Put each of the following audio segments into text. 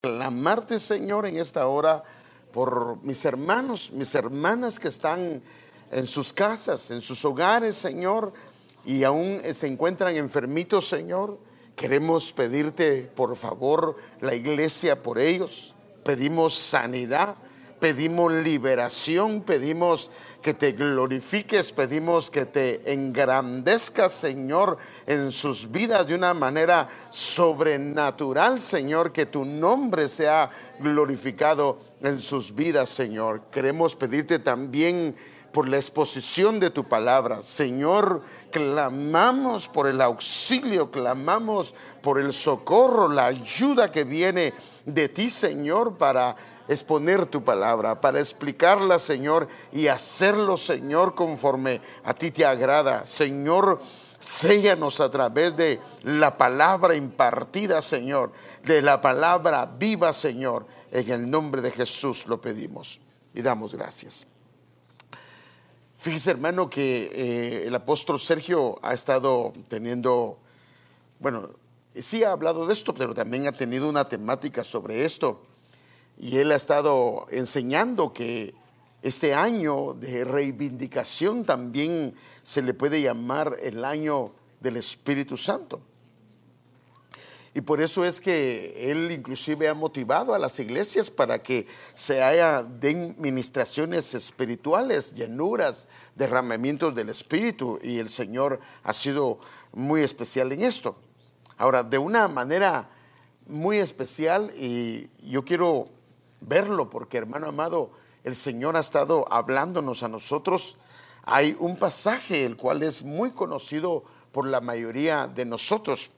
clamarte, Señor, en esta hora por mis hermanos, mis hermanas que están en sus casas, en sus hogares, Señor, y aún se encuentran enfermitos, Señor. Queremos pedirte, por favor, la iglesia por ellos. Pedimos sanidad, pedimos liberación, pedimos que te glorifiques, pedimos que te engrandezcas, Señor, en sus vidas de una manera sobrenatural, Señor, que tu nombre sea glorificado en sus vidas, Señor. Queremos pedirte también por la exposición de tu palabra. Señor, clamamos por el auxilio, clamamos por el socorro, la ayuda que viene de ti, Señor, para exponer tu palabra, para explicarla, Señor, y hacerlo, Señor, conforme a ti te agrada. Señor, séllanos a través de la palabra impartida, Señor, de la palabra viva, Señor. En el nombre de Jesús lo pedimos y damos gracias. Fíjese, hermano, que eh, el apóstol Sergio ha estado teniendo, bueno, sí ha hablado de esto, pero también ha tenido una temática sobre esto. Y él ha estado enseñando que este año de reivindicación también se le puede llamar el año del Espíritu Santo. Y por eso es que él inclusive ha motivado a las iglesias para que se haya den ministraciones espirituales, llenuras, derramamientos del Espíritu. Y el Señor ha sido muy especial en esto. Ahora, de una manera muy especial, y yo quiero verlo, porque hermano amado, el Señor ha estado hablándonos a nosotros. Hay un pasaje el cual es muy conocido por la mayoría de nosotros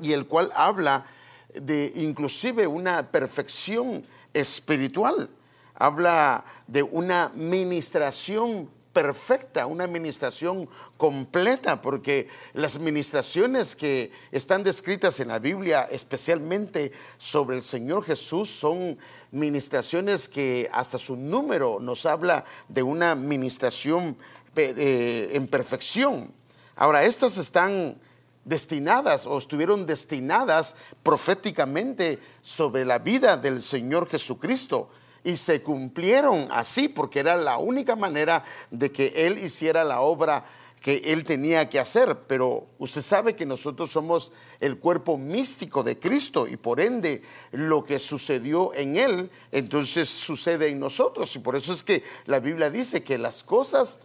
y el cual habla de inclusive una perfección espiritual. Habla de una ministración perfecta, una administración completa, porque las administraciones que están descritas en la Biblia, especialmente sobre el Señor Jesús, son ministraciones que hasta su número nos habla de una administración eh, en perfección. Ahora, estas están destinadas o estuvieron destinadas proféticamente sobre la vida del Señor Jesucristo y se cumplieron así porque era la única manera de que Él hiciera la obra que Él tenía que hacer. Pero usted sabe que nosotros somos el cuerpo místico de Cristo y por ende lo que sucedió en Él, entonces sucede en nosotros. Y por eso es que la Biblia dice que las cosas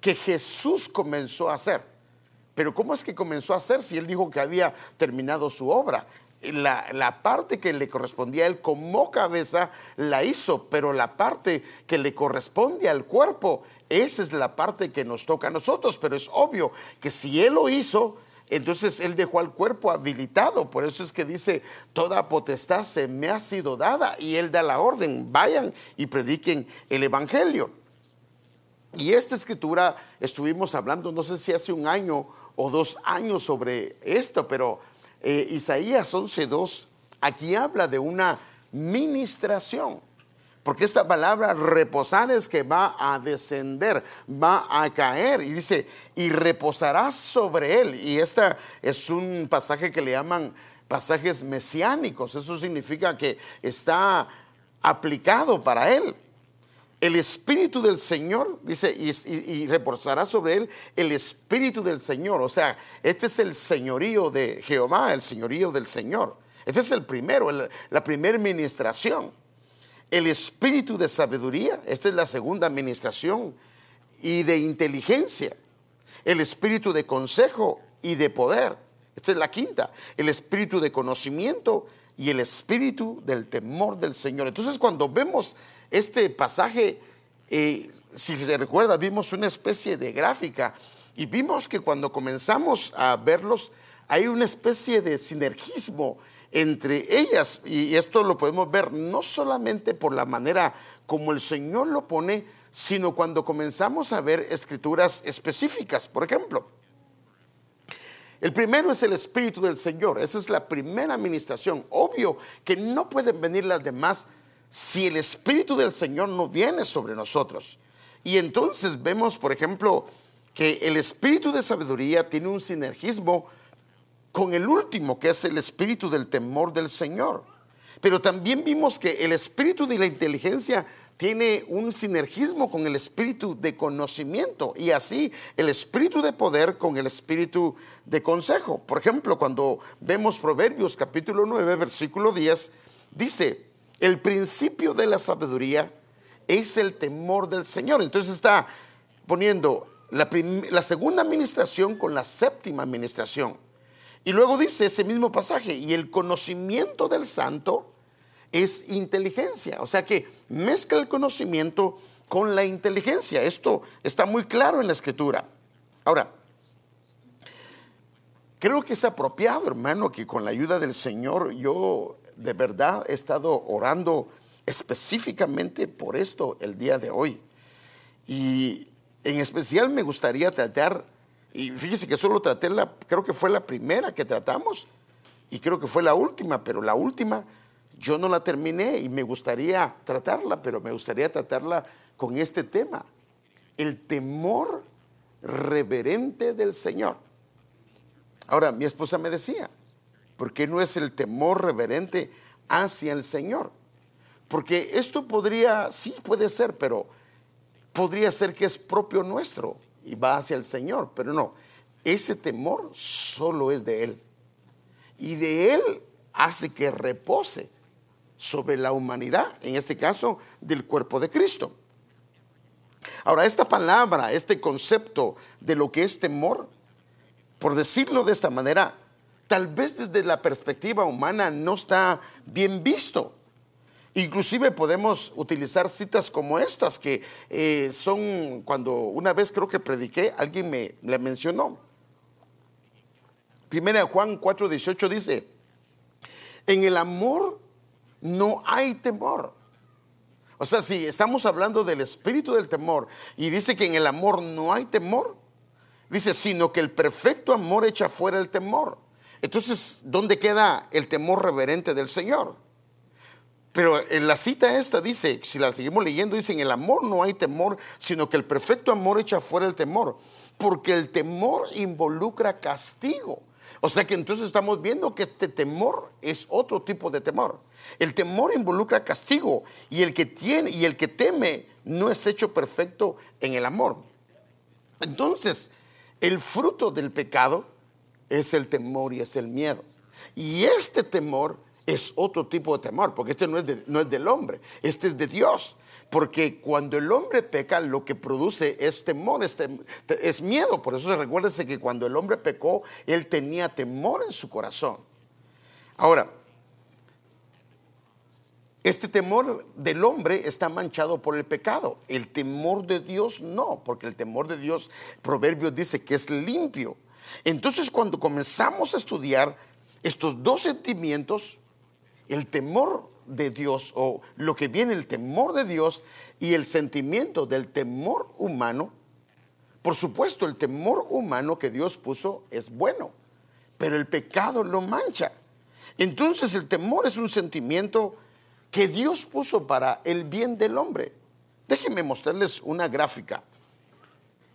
que Jesús comenzó a hacer, pero ¿cómo es que comenzó a hacer si Él dijo que había terminado su obra? La, parte que le correspondía a él como cabeza la hizo, pero la parte que le corresponde al cuerpo, esa es la parte que nos toca a nosotros. Pero es obvio que si él lo hizo, entonces él dejó al cuerpo habilitado. Por eso es que dice, toda potestad se me ha sido dada y él da la orden, vayan y prediquen el Evangelio. Y esta escritura estuvimos hablando, no sé si hace un año o dos años sobre esto, pero eh, Isaías 11.2, aquí habla de una ministración. Porque esta palabra reposar es que va a descender, va a caer. Y dice, y reposará sobre él. Y este es un pasaje que le llaman pasajes mesiánicos. Eso significa que está aplicado para él. El Espíritu del Señor, dice, y, reposará sobre él el Espíritu del Señor. O sea, este es el señorío de Jehová, el señorío del Señor. Este es el primero, la primera administración. El Espíritu de sabiduría, esta es la segunda administración, y de inteligencia. El Espíritu de consejo y de poder. Esta es la quinta. El Espíritu de conocimiento y el Espíritu del temor del Señor. Entonces, cuando vemos este pasaje, eh, si se recuerda, vimos una especie de gráfica y vimos que cuando comenzamos a verlos, hay una especie de sinergismo entre ellas y esto lo podemos ver no solamente por la manera como el Señor lo pone, sino cuando comenzamos a ver escrituras específicas. Por ejemplo, el primero es el Espíritu del Señor, esa es la primera administración. Obvio que no pueden venir las demás si el Espíritu del Señor no viene sobre nosotros. Y entonces vemos, por ejemplo, que el Espíritu de sabiduría tiene un sinergismo con el último, que es el Espíritu del temor del Señor. Pero también vimos que el espíritu de la inteligencia tiene un sinergismo con el espíritu de conocimiento y así el espíritu de poder con el espíritu de consejo. Por ejemplo, cuando vemos Proverbios capítulo 9, versículo 10, dice, el principio de la sabiduría es el temor del Señor. Entonces está poniendo la, segunda administración con la séptima administración. Y luego dice ese mismo pasaje, y el conocimiento del santo es inteligencia. O sea que mezcla el conocimiento con la inteligencia. Esto está muy claro en la escritura. Ahora, creo que es apropiado, hermano, que con la ayuda del Señor yo de verdad he estado orando específicamente por esto el día de hoy. Y en especial me gustaría tratar, y fíjese que solo traté la, creo que fue la primera que tratamos, y creo que fue la última, pero la última yo no la terminé y me gustaría tratarla, pero me gustaría tratarla con este tema, el temor reverente del Señor. Ahora, mi esposa me decía, ¿por qué no es el temor reverente hacia el Señor? Porque esto podría, sí puede ser, pero podría ser que es propio nuestro y va hacia el Señor, pero no, ese temor solo es de Él. Y de Él hace que repose sobre la humanidad, en este caso del cuerpo de Cristo. Ahora, esta palabra, este concepto de lo que es temor, por decirlo de esta manera, tal vez desde la perspectiva humana no está bien visto. Inclusive podemos utilizar citas como estas que eh, son cuando una vez creo que prediqué, alguien me le mencionó. Primera Juan 4:18 dice, en el amor no hay temor. O sea, si estamos hablando del espíritu del temor y dice que en el amor no hay temor, dice, sino que el perfecto amor echa fuera el temor. Entonces, ¿dónde queda el temor reverente del Señor? Pero en la cita esta dice, si la seguimos leyendo, dice, en el amor no hay temor, sino que el perfecto amor echa fuera el temor, porque el temor involucra castigo. O sea que entonces estamos viendo que este temor es otro tipo de temor. El temor involucra castigo y el que tiene y el que teme no es hecho perfecto en el amor. Entonces, el fruto del pecado es el temor y es el miedo. Y este temor es otro tipo de temor, porque este no es, no es del hombre, este es de Dios. Porque cuando el hombre peca, lo que produce es temor, es, miedo. Por eso recuérdese que cuando el hombre pecó, él tenía temor en su corazón. Ahora, este temor del hombre está manchado por el pecado. El temor de Dios no, porque el temor de Dios, Proverbios dice que es limpio. Entonces cuando comenzamos a estudiar estos dos sentimientos, el temor de Dios o lo que viene el temor de Dios y el sentimiento del temor humano, por supuesto el temor humano que Dios puso es bueno, pero el pecado lo mancha. Entonces el temor es un sentimiento que Dios puso para el bien del hombre. Déjenme mostrarles una gráfica.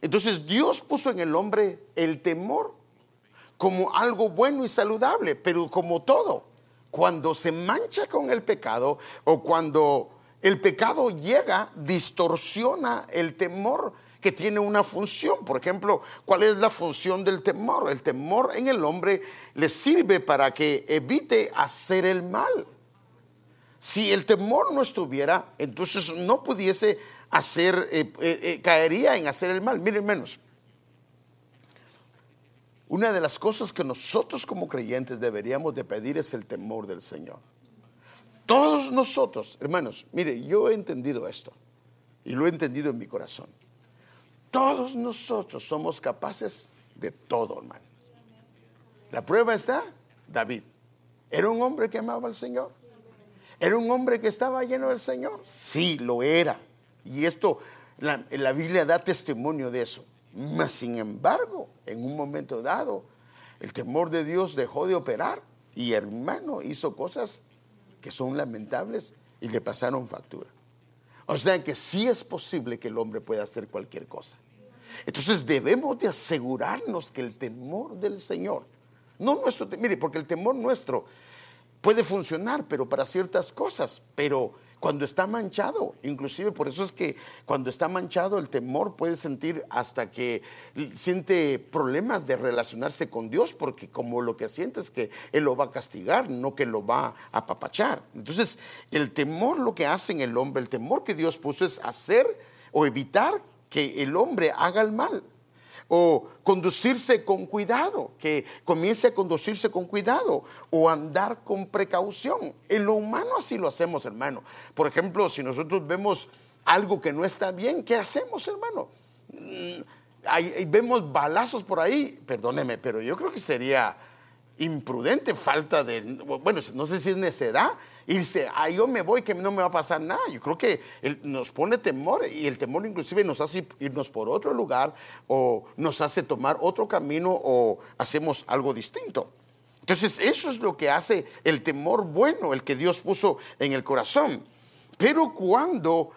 Entonces Dios puso en el hombre el temor como algo bueno y saludable, pero como todo, cuando se mancha con el pecado o cuando el pecado llega, distorsiona el temor que tiene una función. Por ejemplo, ¿cuál es la función del temor? El temor en el hombre le sirve para que evite hacer el mal. Si el temor no estuviera, entonces no pudiese hacer, eh, eh, eh, caería en hacer el mal. Miren menos. Una de las cosas que nosotros como creyentes deberíamos de pedir es el temor del Señor. Todos nosotros, hermanos, mire, yo he entendido esto y lo he entendido en mi corazón. Todos nosotros somos capaces de todo, hermano. La prueba está, David. Era un hombre que amaba al Señor. ¿Era un hombre que estaba lleno del Señor? Sí, lo era. Y esto, la, la Biblia da testimonio de eso. Mas, sin embargo, en un momento dado, el temor de Dios dejó de operar y hermano hizo cosas que son lamentables y le pasaron factura. O sea que sí es posible que el hombre pueda hacer cualquier cosa. Entonces debemos de asegurarnos que el temor del Señor, no nuestro, mire, porque el temor nuestro puede funcionar, pero para ciertas cosas, pero cuando está manchado, inclusive por eso es que cuando está manchado el temor puede sentir hasta que siente problemas de relacionarse con Dios, porque como lo que siente es que Él lo va a castigar, no que lo va a apapachar. Entonces, el temor lo que hace en el hombre, el temor que Dios puso es hacer o evitar que el hombre haga el mal o conducirse con cuidado, que comience a conducirse con cuidado o andar con precaución. En lo humano así lo hacemos, hermano. Por ejemplo, si nosotros vemos algo que no está bien, ¿qué hacemos, hermano? Mm, vemos balazos por ahí, perdóneme, pero yo creo que sería imprudente, falta de, bueno, no sé si es necedad, irse, ah, yo me voy, que no me va a pasar nada. Yo creo que nos pone temor y el temor inclusive nos hace irnos por otro lugar o nos hace tomar otro camino o hacemos algo distinto. Entonces eso es lo que hace el temor bueno, el que Dios puso en el corazón. Pero cuando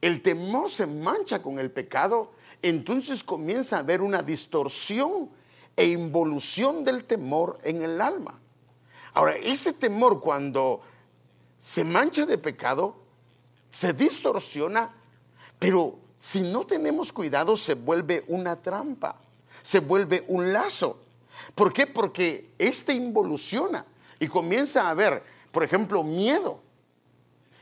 el temor se mancha con el pecado, entonces comienza a haber una distorsión e involución del temor en el alma. Ahora, ese temor cuando se mancha de pecado, se distorsiona, pero si no tenemos cuidado se vuelve una trampa, se vuelve un lazo. ¿Por qué? Porque este involuciona y comienza a haber, por ejemplo, miedo,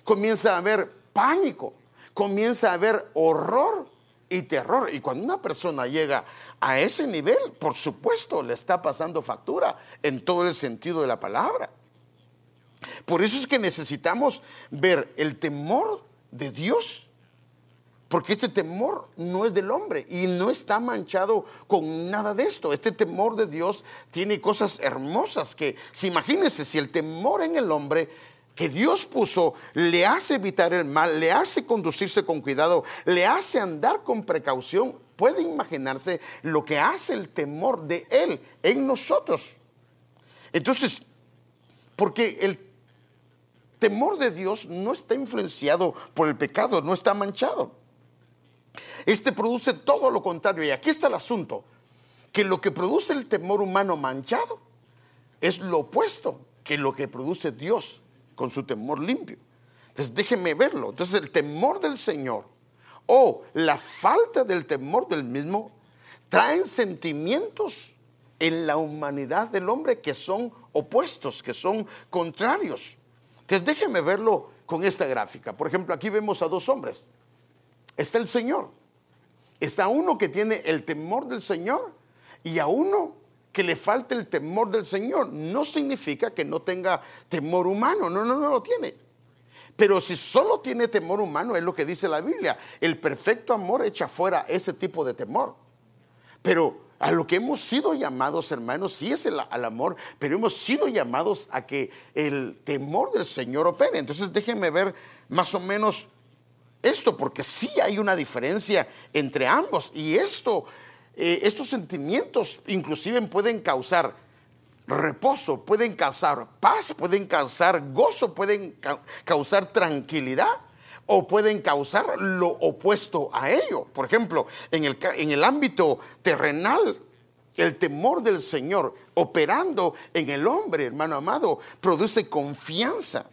comienza a haber pánico, comienza a haber horror y terror. Y cuando una persona llega a ese nivel, por supuesto, le está pasando factura en todo el sentido de la palabra. Por eso es que necesitamos ver el temor de Dios, porque este temor no es del hombre y no está manchado con nada de esto. Este temor de Dios tiene cosas hermosas que, si imagínense, si el temor en el hombre que Dios puso le hace evitar el mal, le hace conducirse con cuidado, le hace andar con precaución, puede imaginarse lo que hace el temor de Él en nosotros. Entonces, porque el temor de Dios no está influenciado por el pecado, no está manchado. Este produce todo lo contrario. Y aquí está el asunto, que lo que produce el temor humano manchado es lo opuesto que lo que produce Dios con su temor limpio. Entonces déjenme verlo. Entonces el temor del Señor o la falta del temor del mismo traen sentimientos en la humanidad del hombre que son opuestos, que son contrarios. Entonces déjeme verlo con esta gráfica. Por ejemplo, aquí vemos a dos hombres. Está el Señor. Está uno que tiene el temor del Señor y a uno que le falte el temor del Señor. No significa que no tenga temor humano. No, no, no lo tiene. Pero si solo tiene temor humano, es lo que dice la Biblia. El perfecto amor echa fuera ese tipo de temor. Pero a lo que hemos sido llamados, hermanos, sí es al amor, pero hemos sido llamados a que el temor del Señor opere. Entonces déjenme ver más o menos esto, porque sí hay una diferencia entre ambos. Y esto, eh, estos sentimientos inclusive pueden causar reposo, pueden causar paz, pueden causar gozo, pueden causar tranquilidad o pueden causar lo opuesto a ello. Por ejemplo, en el, en el ámbito terrenal, el temor del Señor operando en el hombre, hermano amado, produce confianza,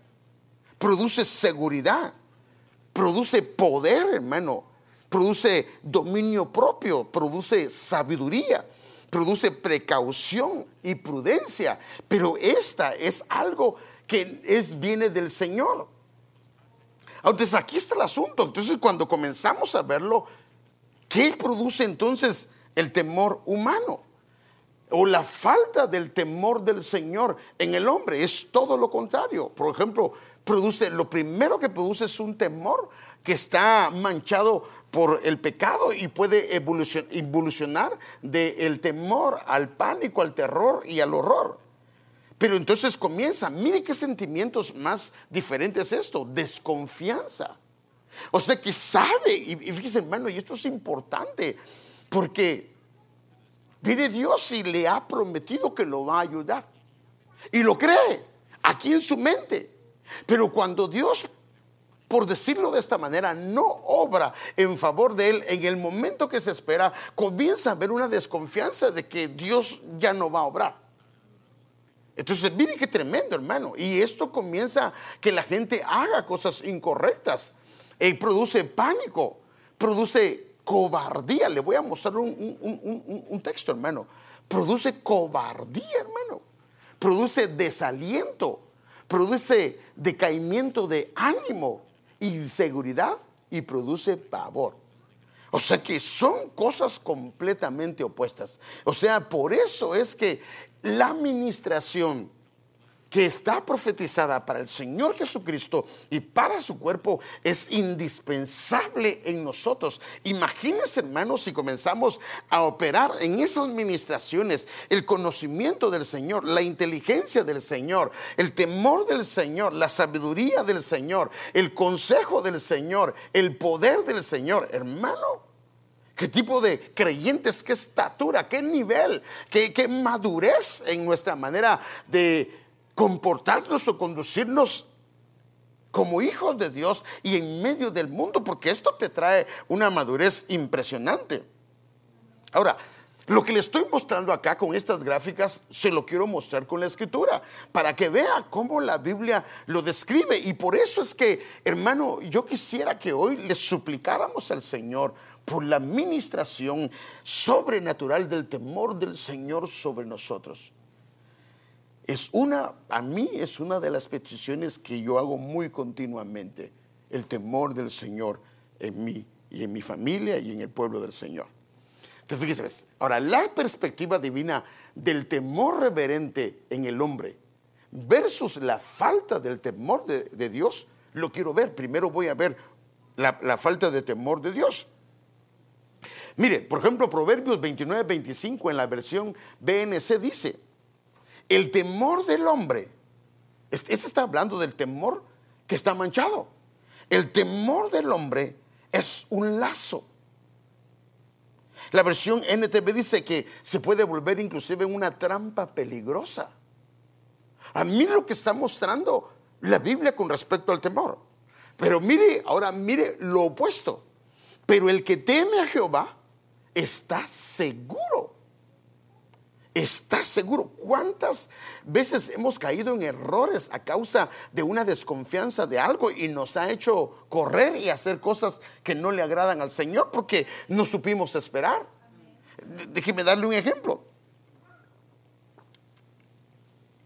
produce seguridad, produce poder, hermano, produce dominio propio, produce sabiduría, produce precaución y prudencia. Pero esta es algo que es, viene del Señor. Entonces aquí está el asunto. Entonces cuando comenzamos a verlo, ¿qué produce entonces el temor humano? O la falta del temor del Señor en el hombre es todo lo contrario. Por ejemplo, produce, lo primero que produce es un temor que está manchado por el pecado y puede evolucionar del temor al pánico, al terror y al horror. Pero entonces comienza, mire qué sentimientos más diferentes esto, desconfianza. O sea que sabe, y, fíjese hermano, y esto es importante, porque viene Dios y le ha prometido que lo va a ayudar. Y lo cree, aquí en su mente. Pero cuando Dios, por decirlo de esta manera, no obra en favor de él en el momento que se espera, comienza a haber una desconfianza de que Dios ya no va a obrar. Entonces, miren qué tremendo, hermano. Y esto comienza que la gente haga cosas incorrectas. Y produce pánico, produce cobardía. Le voy a mostrar un, un texto, hermano. Produce cobardía, hermano. Produce desaliento. Produce decaimiento de ánimo, inseguridad y produce pavor. O sea que son cosas completamente opuestas. O sea, por eso es que la administración que está profetizada para el Señor Jesucristo y para su cuerpo es indispensable en nosotros. Imagínense, hermanos, si comenzamos a operar en esas administraciones el conocimiento del Señor, la inteligencia del Señor, el temor del Señor, la sabiduría del Señor, el consejo del Señor, el poder del Señor, hermano. ¿Qué tipo de creyentes, qué estatura, qué nivel, qué, qué madurez en nuestra manera de comportarnos o conducirnos como hijos de Dios y en medio del mundo, porque esto te trae una madurez impresionante. Ahora, lo que le estoy mostrando acá con estas gráficas, se lo quiero mostrar con la escritura, para que vea cómo la Biblia lo describe. Y por eso es que, hermano, yo quisiera que hoy le suplicáramos al Señor por la ministración sobrenatural del temor del Señor sobre nosotros. Es una, a mí es una de las peticiones que yo hago muy continuamente, el temor del Señor en mí y en mi familia y en el pueblo del Señor. Entonces, fíjese, ahora la perspectiva divina del temor reverente en el hombre versus la falta del temor de, Dios, lo quiero ver. Primero voy a ver la, la falta de temor de Dios. Mire, por ejemplo, Proverbios 29, 25 en la versión BNC dice, el temor del hombre, este, este está hablando del temor que está manchado. El temor del hombre es un lazo. La versión NTV dice que se puede volver inclusive una trampa peligrosa. A mí lo que está mostrando la Biblia con respecto al temor. Pero mire, ahora mire lo opuesto. Pero el que teme a Jehová está seguro ¿Estás seguro? ¿Cuántas veces hemos caído en errores a causa de una desconfianza de algo y nos ha hecho correr y hacer cosas que no le agradan al Señor porque no supimos esperar? Déjeme darle un ejemplo.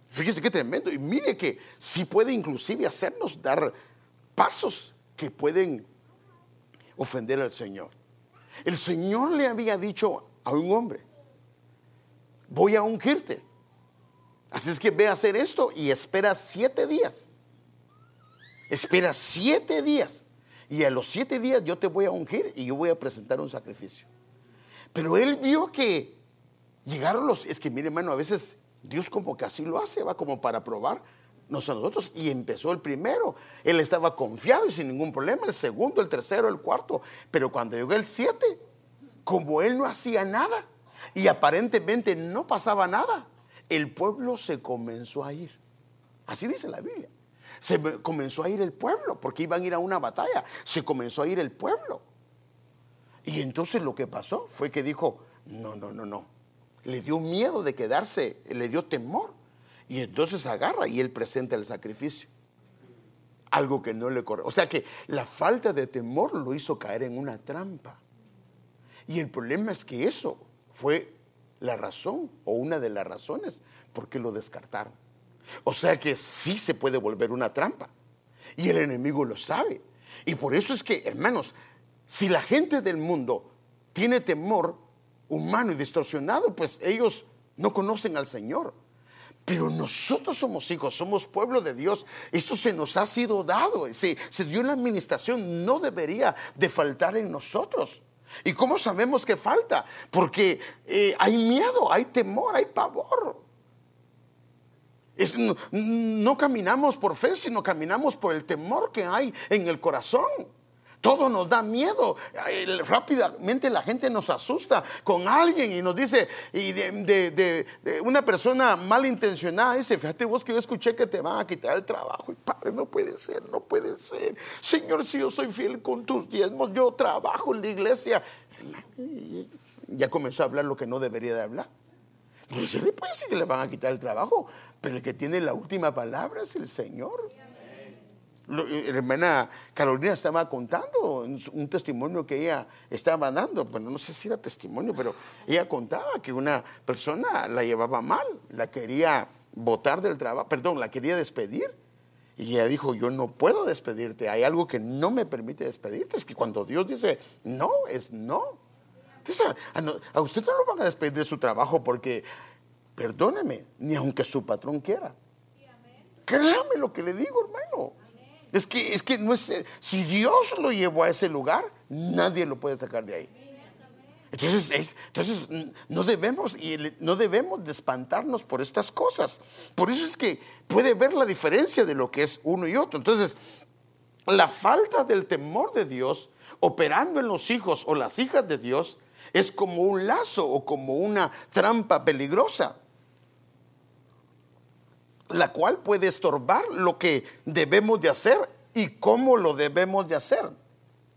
Fíjese qué tremendo. Y mire que sí puede inclusive hacernos dar pasos que pueden ofender al Señor. El Señor le había dicho a un hombre, voy a ungirte. Así es que ve a hacer esto y espera siete días. Espera siete días. Y a los siete días yo te voy a ungir y yo voy a presentar un sacrificio. Pero él vio que llegaron los... Es que mire hermano, a veces Dios como que así lo hace, va como para probar nosotros. Y empezó el primero. Él estaba confiado y sin ningún problema. El segundo, el tercero, el cuarto. Pero cuando llegó el siete, como él no hacía nada, y aparentemente no pasaba nada. El pueblo se comenzó a ir. Así dice la Biblia. Se comenzó a ir el pueblo porque iban a ir a una batalla. Se comenzó a ir el pueblo. Y entonces lo que pasó fue que dijo, no, no, no, no. Le dio miedo de quedarse, le dio temor. Y entonces agarra y él presenta el sacrificio. Algo que no le corre. O sea que la falta de temor lo hizo caer en una trampa. Y el problema es que eso fue la razón o una de las razones por qué lo descartaron. O sea que sí se puede volver una trampa. Y el enemigo lo sabe. Y por eso es que, hermanos, si la gente del mundo tiene temor humano y distorsionado, pues ellos no conocen al Señor. Pero nosotros somos hijos, somos pueblo de Dios. Esto se nos ha sido dado. Se, se dio la administración, no debería de faltar en nosotros. ¿Y cómo sabemos que falta? Porque eh, hay miedo, hay temor, hay pavor. no, caminamos por fe, sino caminamos por el temor que hay en el corazón. Todo nos da miedo. Rápidamente la gente nos asusta con alguien y nos dice, y de, una persona malintencionada dice, fíjate vos que yo escuché que te van a quitar el trabajo. Y padre, no puede ser, no puede ser. Señor, si yo soy fiel con tus diezmos, yo trabajo en la iglesia. Ya comenzó a hablar lo que no debería de hablar. Pues se le puede decir que le van a quitar el trabajo, pero el que tiene la última palabra es el Señor. La hermana Carolina estaba contando un testimonio que ella estaba dando, bueno, no sé si era testimonio, pero ella contaba que una persona la llevaba mal, la quería votar del trabajo, perdón, la quería despedir. Y ella dijo, yo no puedo despedirte, hay algo que no me permite despedirte, es que cuando Dios dice no, es no. Entonces, a, usted no lo van a despedir de su trabajo porque, perdóneme, ni aunque su patrón quiera. Créame lo que le digo, hermano. Es que, es que no es, si Dios lo llevó a ese lugar, nadie lo puede sacar de ahí. Entonces, entonces no debemos y no debemos de espantarnos por estas cosas. Por eso es que puede ver la diferencia de lo que es uno y otro. Entonces, la falta del temor de Dios operando en los hijos o las hijas de Dios es como un lazo o como una trampa peligrosa la cual puede estorbar lo que debemos de hacer y cómo lo debemos de hacer.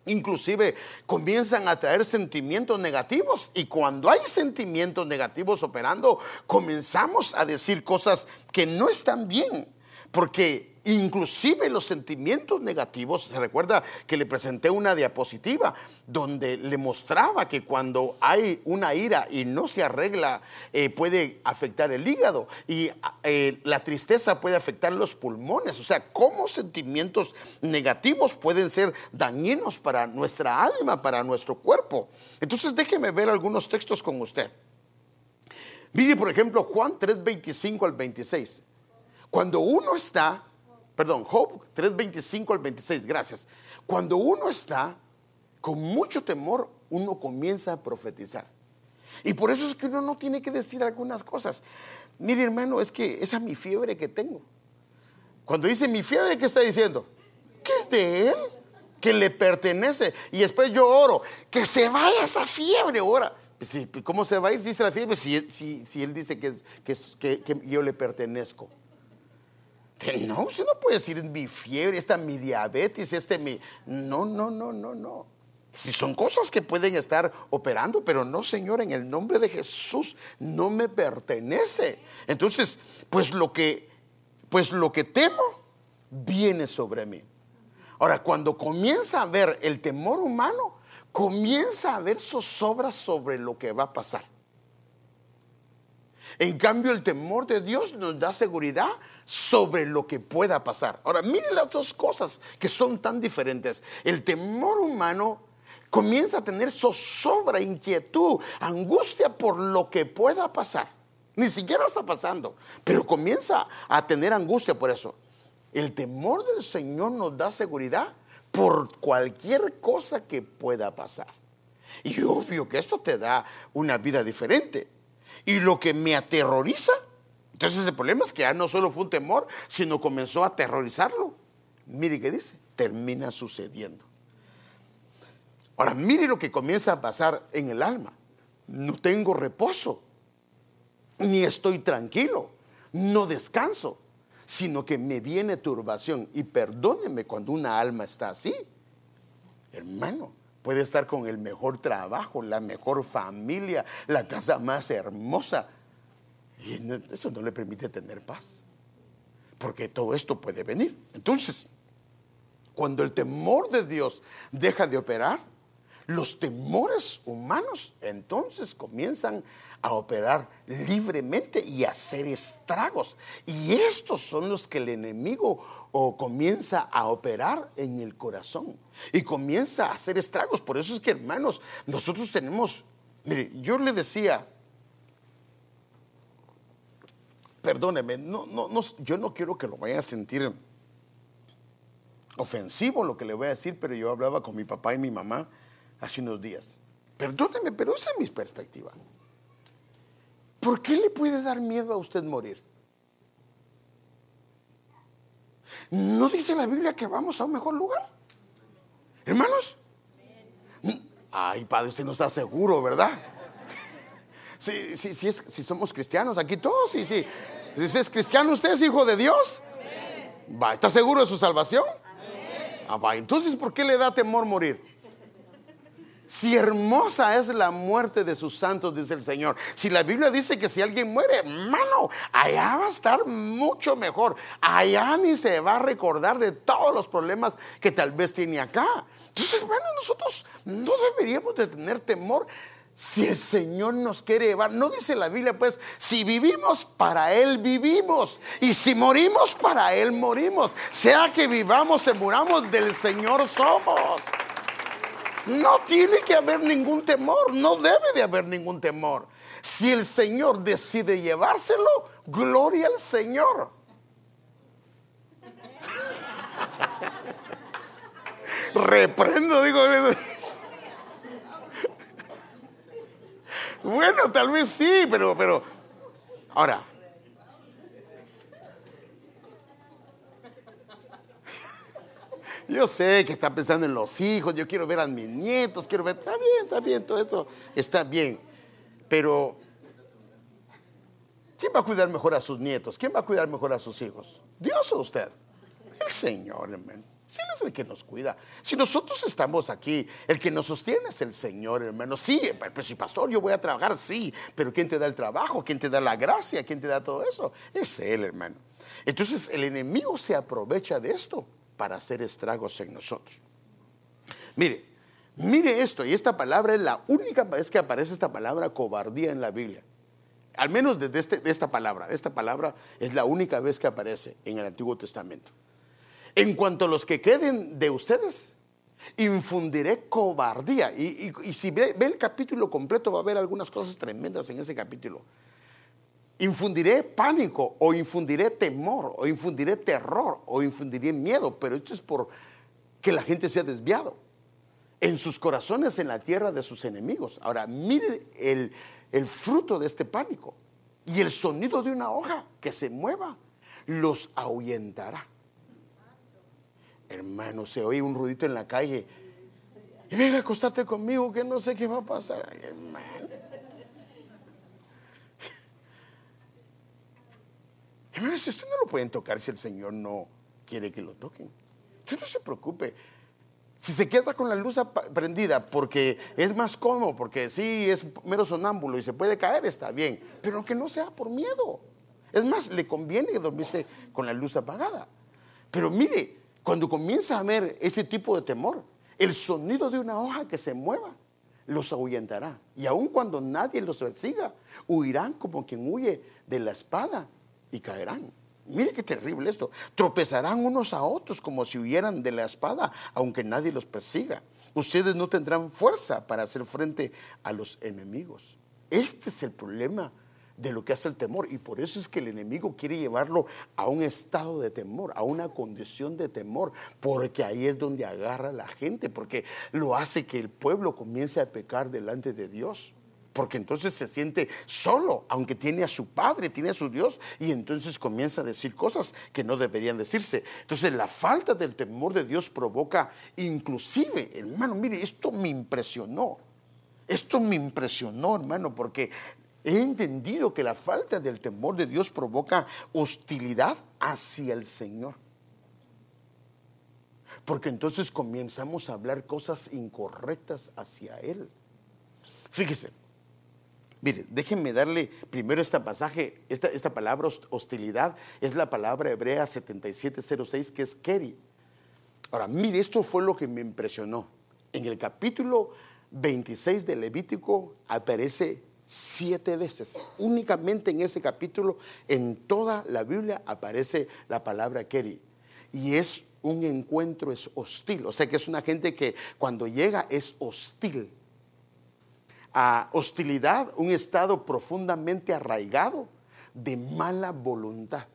Inclusive comienzan a traer sentimientos negativos y cuando hay sentimientos negativos operando, comenzamos a decir cosas que no están bien, porque Inclusive los sentimientos negativos, se recuerda que le presenté una diapositiva donde le mostraba que cuando hay una ira y no se arregla eh, puede afectar el hígado y eh, la tristeza puede afectar los pulmones. O sea, cómo sentimientos negativos pueden ser dañinos para nuestra alma, para nuestro cuerpo. Entonces déjeme ver algunos textos con usted. Mire, por ejemplo, Juan 3, 25 al 26. Cuando uno está perdón, Job 3.25 al 26, gracias. Cuando uno está con mucho temor, uno comienza a profetizar. Y por eso es que uno no tiene que decir algunas cosas. Mire hermano, es que esa es mi fiebre que tengo. Cuando dice mi fiebre, ¿qué está diciendo? Que es de él, que le pertenece. Y después yo oro, que se vaya esa fiebre ahora. ¿Cómo se va a ir? Dice la fiebre, si, él dice que, que yo le pertenezco. No, usted no puede decir mi fiebre, esta mi diabetes, este mi. No, no, no, no, no. Si son cosas que pueden estar operando, pero no, Señor, en el nombre de Jesús no me pertenece. Entonces, pues lo que, pues lo que temo viene sobre mí. Ahora, cuando comienza a ver el temor humano, comienza a ver zozobra sobre lo que va a pasar. En cambio, el temor de Dios nos da seguridad sobre lo que pueda pasar. Ahora, miren las dos cosas que son tan diferentes. El temor humano comienza a tener zozobra, inquietud, angustia por lo que pueda pasar. Ni siquiera está pasando, pero comienza a tener angustia por eso. El temor del Señor nos da seguridad por cualquier cosa que pueda pasar. Y obvio que esto te da una vida diferente. Y lo que me aterroriza, entonces el problema es que ya no solo fue un temor, sino comenzó a aterrorizarlo. Mire qué dice, termina sucediendo. Ahora, mire lo que comienza a pasar en el alma. No tengo reposo, ni estoy tranquilo, no descanso, sino que me viene turbación. Y perdóneme cuando una alma está así. Hermano, Puede estar con el mejor trabajo, la mejor familia, la casa más hermosa. Y eso no le permite tener paz. Porque todo esto puede venir. Entonces, cuando el temor de Dios deja de operar, los temores humanos entonces comienzan a operar libremente y a hacer estragos. Y estos son los que el enemigo o comienza a operar en el corazón y comienza a hacer estragos. Por eso es que, hermanos, nosotros tenemos, mire, yo le decía, perdóneme, no, no, no, yo no quiero que lo vaya a sentir ofensivo lo que le voy a decir, pero yo hablaba con mi papá y mi mamá hace unos días. Perdóneme, pero esa es mi perspectiva. ¿Por qué le puede dar miedo a usted morir? ¿No dice la Biblia que vamos a un mejor lugar? Hermanos. Ay, padre, usted no está seguro, ¿verdad? Si, si somos cristianos, aquí todos, sí, sí. Si es cristiano, usted es hijo de Dios. Va, ¿Está seguro de su salvación? Ah, va. Entonces, ¿por qué le da temor morir? Si hermosa es la muerte de sus santos, dice el Señor. Si la Biblia dice que si alguien muere, hermano, allá va a estar mucho mejor. Allá ni se va a recordar de todos los problemas que tal vez tiene acá. Entonces, bueno, nosotros no deberíamos de tener temor si el Señor nos quiere llevar. No dice la Biblia, pues, si vivimos, para Él vivimos. Y si morimos, para Él morimos. Sea que vivamos o muramos, del Señor somos. No tiene que haber ningún temor, no debe de haber ningún temor. Si el Señor decide llevárselo, gloria al Señor. Reprendo, digo. Bueno, tal vez sí, pero, pero. Ahora, Yo sé que está pensando en los hijos, yo quiero ver a mis nietos, quiero ver, está bien, está bien, todo eso está bien. Pero, ¿quién va a cuidar mejor a sus nietos? ¿Quién va a cuidar mejor a sus hijos? ¿Dios o usted? El Señor, hermano. Si Él es el que nos cuida. Si nosotros estamos aquí, el que nos sostiene es el Señor, hermano. Sí, pero si pastor, yo voy a trabajar, sí. Pero ¿quién te da el trabajo? ¿Quién te da la gracia? ¿Quién te da todo eso? Es Él, hermano. Entonces el enemigo se aprovecha de esto para hacer estragos en nosotros. Mire, mire esto, y esta palabra es la única vez que aparece esta palabra cobardía en la Biblia. Al menos desde este, de esta palabra. Esta palabra es la única vez que aparece en el Antiguo Testamento. En cuanto a los que queden de ustedes, infundiré cobardía. Y, si ve, ve, el capítulo completo, va a haber algunas cosas tremendas en ese capítulo infundiré pánico o infundiré temor o infundiré terror o infundiré miedo, pero esto es por que la gente se ha desviado en sus corazones en la tierra de sus enemigos. Ahora, mire el, el fruto de este pánico y el sonido de una hoja que se mueva los ahuyentará. Hermano, se oye un ruidito en la calle. Y venga a acostarte conmigo que no sé qué va a pasar. hermano. Hermanos, esto no lo pueden tocar si el Señor no quiere que lo toquen. Usted no se preocupe. Si se queda con la luz prendida porque es más cómodo, porque sí es mero sonámbulo y se puede caer, está bien. Pero que no sea por miedo. Es más, le conviene dormirse con la luz apagada. Pero mire, cuando comienza a ver ese tipo de temor, el sonido de una hoja que se mueva los ahuyentará. Y aun cuando nadie los persiga, huirán como quien huye de la espada y caerán. Mire qué terrible esto. Tropezarán unos a otros como si huyeran de la espada, aunque nadie los persiga. Ustedes no tendrán fuerza para hacer frente a los enemigos. Este es el problema de lo que hace el temor. Y por eso es que el enemigo quiere llevarlo a un estado de temor, a una condición de temor, porque ahí es donde agarra a la gente, porque lo hace que el pueblo comience a pecar delante de Dios porque entonces se siente solo, aunque tiene a su Padre, tiene a su Dios, y entonces comienza a decir cosas que no deberían decirse. Entonces la falta del temor de Dios provoca, inclusive, hermano, mire, esto me impresionó, esto me impresionó, hermano, porque he entendido que la falta del temor de Dios provoca hostilidad hacia el Señor. Porque entonces comenzamos a hablar cosas incorrectas hacia Él. Fíjese, Mire, déjenme darle primero este pasaje, esta, esta palabra hostilidad es la palabra hebrea 7706 que es keri. Ahora, mire, esto fue lo que me impresionó. En el capítulo 26 de Levítico aparece siete veces. Únicamente en ese capítulo, en toda la Biblia aparece la palabra keri. Y es un encuentro, es hostil. O sea que es una gente que cuando llega es hostil a hostilidad, un estado profundamente arraigado de mala voluntad.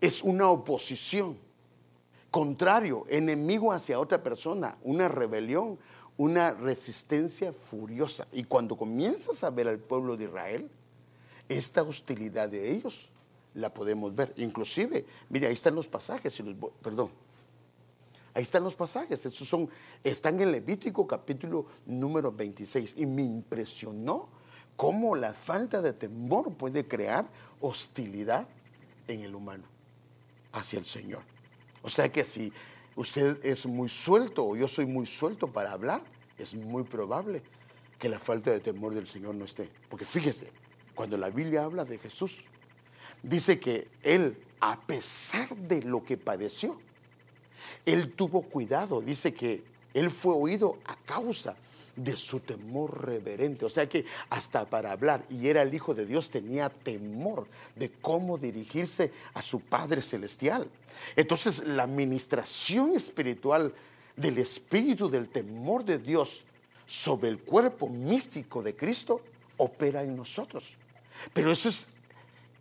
Es una oposición, contrario, enemigo hacia otra persona, una rebelión, una resistencia furiosa. Y cuando comienzas a ver al pueblo de Israel, esta hostilidad de ellos la podemos ver. Inclusive, mire, ahí están los pasajes, perdón, Ahí están los pasajes, esos son, están en Levítico capítulo número 26. Y me impresionó cómo la falta de temor puede crear hostilidad en el humano hacia el Señor. O sea que si usted es muy suelto o yo soy muy suelto para hablar, es muy probable que la falta de temor del Señor no esté. Porque fíjese, cuando la Biblia habla de Jesús, dice que Él, a pesar de lo que padeció, Él tuvo cuidado. Dice que Él fue oído a causa de su temor reverente. O sea que hasta para hablar, y era el Hijo de Dios, tenía temor de cómo dirigirse a su Padre Celestial. Entonces la administración espiritual del Espíritu del temor de Dios sobre el cuerpo místico de Cristo opera en nosotros. Pero eso es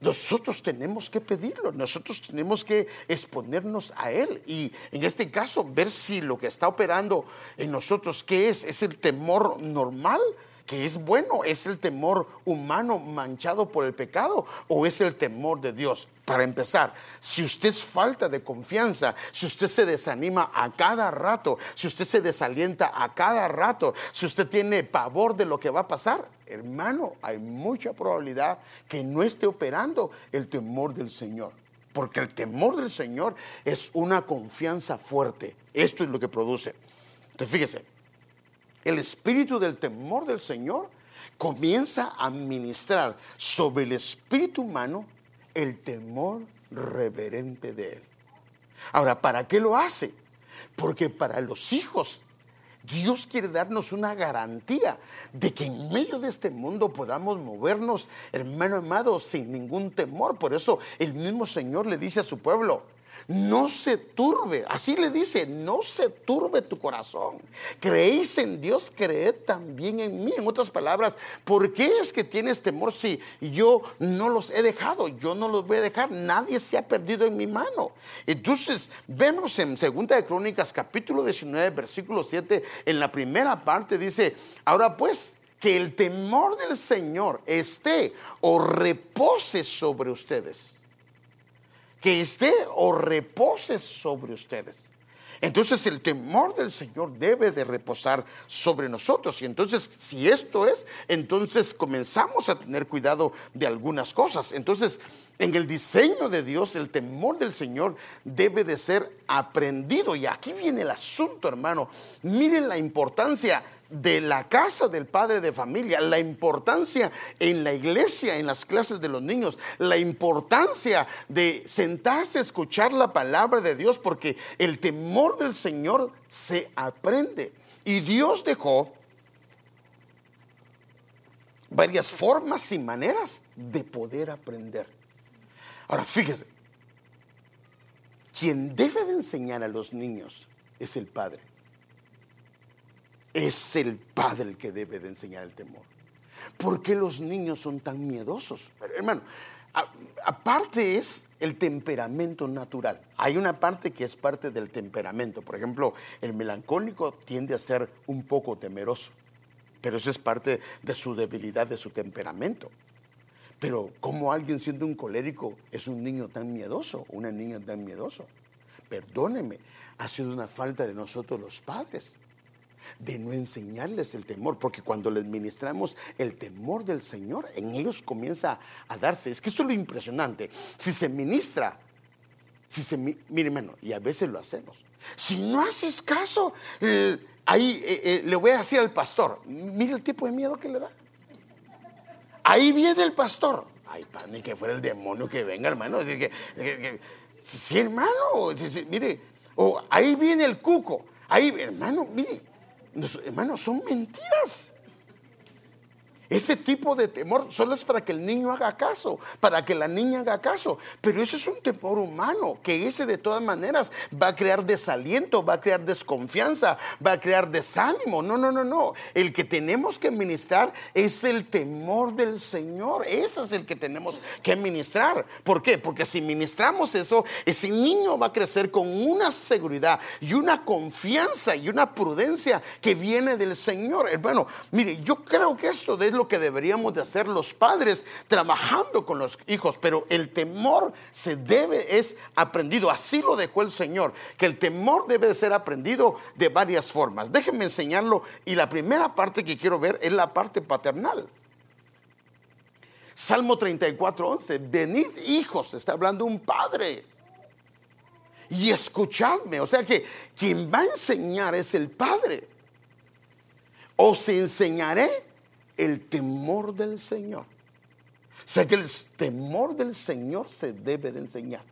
nosotros tenemos que pedirlo, nosotros tenemos que exponernos a Él y en este caso ver si lo que está operando en nosotros, ¿qué es? ¿Es el temor normal? Que es bueno, es el temor humano manchado por el pecado o es el temor de Dios. Para empezar, si usted es falta de confianza, si usted se desanima a cada rato, si usted se desalienta a cada rato, si usted tiene pavor de lo que va a pasar, hermano, hay mucha probabilidad que no esté operando el temor del Señor. Porque el temor del Señor es una confianza fuerte. Esto es lo que produce. Entonces, fíjese, el espíritu del temor del Señor comienza a ministrar sobre el espíritu humano el temor reverente de Él. Ahora, ¿para qué lo hace? Porque para los hijos Dios quiere darnos una garantía de que en medio de este mundo podamos movernos, hermano amado, sin ningún temor. Por eso el mismo Señor le dice a su pueblo, no se turbe, así le dice, no se turbe tu corazón. Creéis en Dios, creed también en mí. En otras palabras, ¿por qué es que tienes temor si yo no los he dejado? Yo no los voy a dejar, nadie se ha perdido en mi mano. Entonces, vemos en Segunda de Crónicas, capítulo 19, versículo 7, en la primera parte dice, ahora pues, que el temor del Señor esté o repose sobre ustedes que esté o repose sobre ustedes. Entonces el temor del Señor debe de reposar sobre nosotros. Y entonces si esto es, entonces comenzamos a tener cuidado de algunas cosas. Entonces en el diseño de Dios el temor del Señor debe de ser aprendido. Y aquí viene el asunto, hermano. Miren la importancia de la casa del padre de familia, la importancia en la iglesia, en las clases de los niños, la importancia de sentarse a escuchar la palabra de Dios, porque el temor del Señor se aprende. Y Dios dejó varias formas y maneras de poder aprender. Ahora, fíjese, quien debe de enseñar a los niños es el padre. Es el padre el que debe de enseñar el temor. ¿Por qué los niños son tan miedosos? hermano, aparte es el temperamento natural. Hay una parte que es parte del temperamento. Por ejemplo, el melancólico tiende a ser un poco temeroso, pero eso es parte de su debilidad, de su temperamento. Pero ¿cómo alguien siendo un colérico es un niño tan miedoso, una niña tan miedoso? Perdóneme, ha sido una falta de nosotros los padres de no enseñarles el temor, porque cuando les ministramos el temor del Señor, en ellos comienza a darse. Es que esto es lo impresionante. Si se ministra, si se, mire hermano, y a veces lo hacemos. Si no haces caso, ahí eh, eh, le voy a decir al pastor, mire el tipo de miedo que le da. Ahí viene el pastor. Ay, ni que fuera el demonio que venga, hermano. sí, hermano, mire, o ahí viene el cuco. Ahí, hermano, mire, hermanos, son mentiras. Ese tipo de temor solo es para que el niño haga caso, para que la niña haga caso. Pero eso es un temor humano, que ese de todas maneras va a crear desaliento, va a crear desconfianza, va a crear desánimo. No, no, no, no. El que tenemos que ministrar es el temor del Señor. Ese es el que tenemos que ministrar. ¿Por qué? Porque si ministramos eso, ese niño va a crecer con una seguridad y una confianza y una prudencia que viene del Señor. Bueno, mire, yo creo que esto es lo que deberíamos de hacer los padres trabajando con los hijos, pero el temor se debe, es aprendido, así lo dejó el Señor, que el temor debe de ser aprendido de varias formas. Déjenme enseñarlo y la primera parte que quiero ver es la parte paternal. Salmo 34, 11, venid hijos, está hablando un padre. Y escuchadme, o sea que quien va a enseñar es el padre. os enseñaré el temor del Señor. Sea que el temor del Señor se debe de enseñar.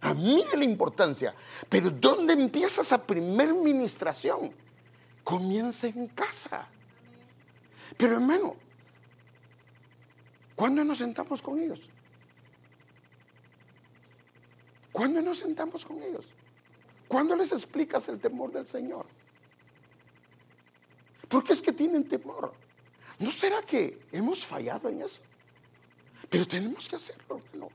A mí la importancia. Pero ¿dónde empieza esa primer ministración? Comienza en casa. Pero hermano, ¿cuándo nos sentamos con ellos? ¿Cuándo nos sentamos con ellos? ¿Cuándo les explicas el temor del Señor? ¿Por qué es que tienen temor? ¿No será que hemos fallado en eso? Pero tenemos que hacerlo, ¿no?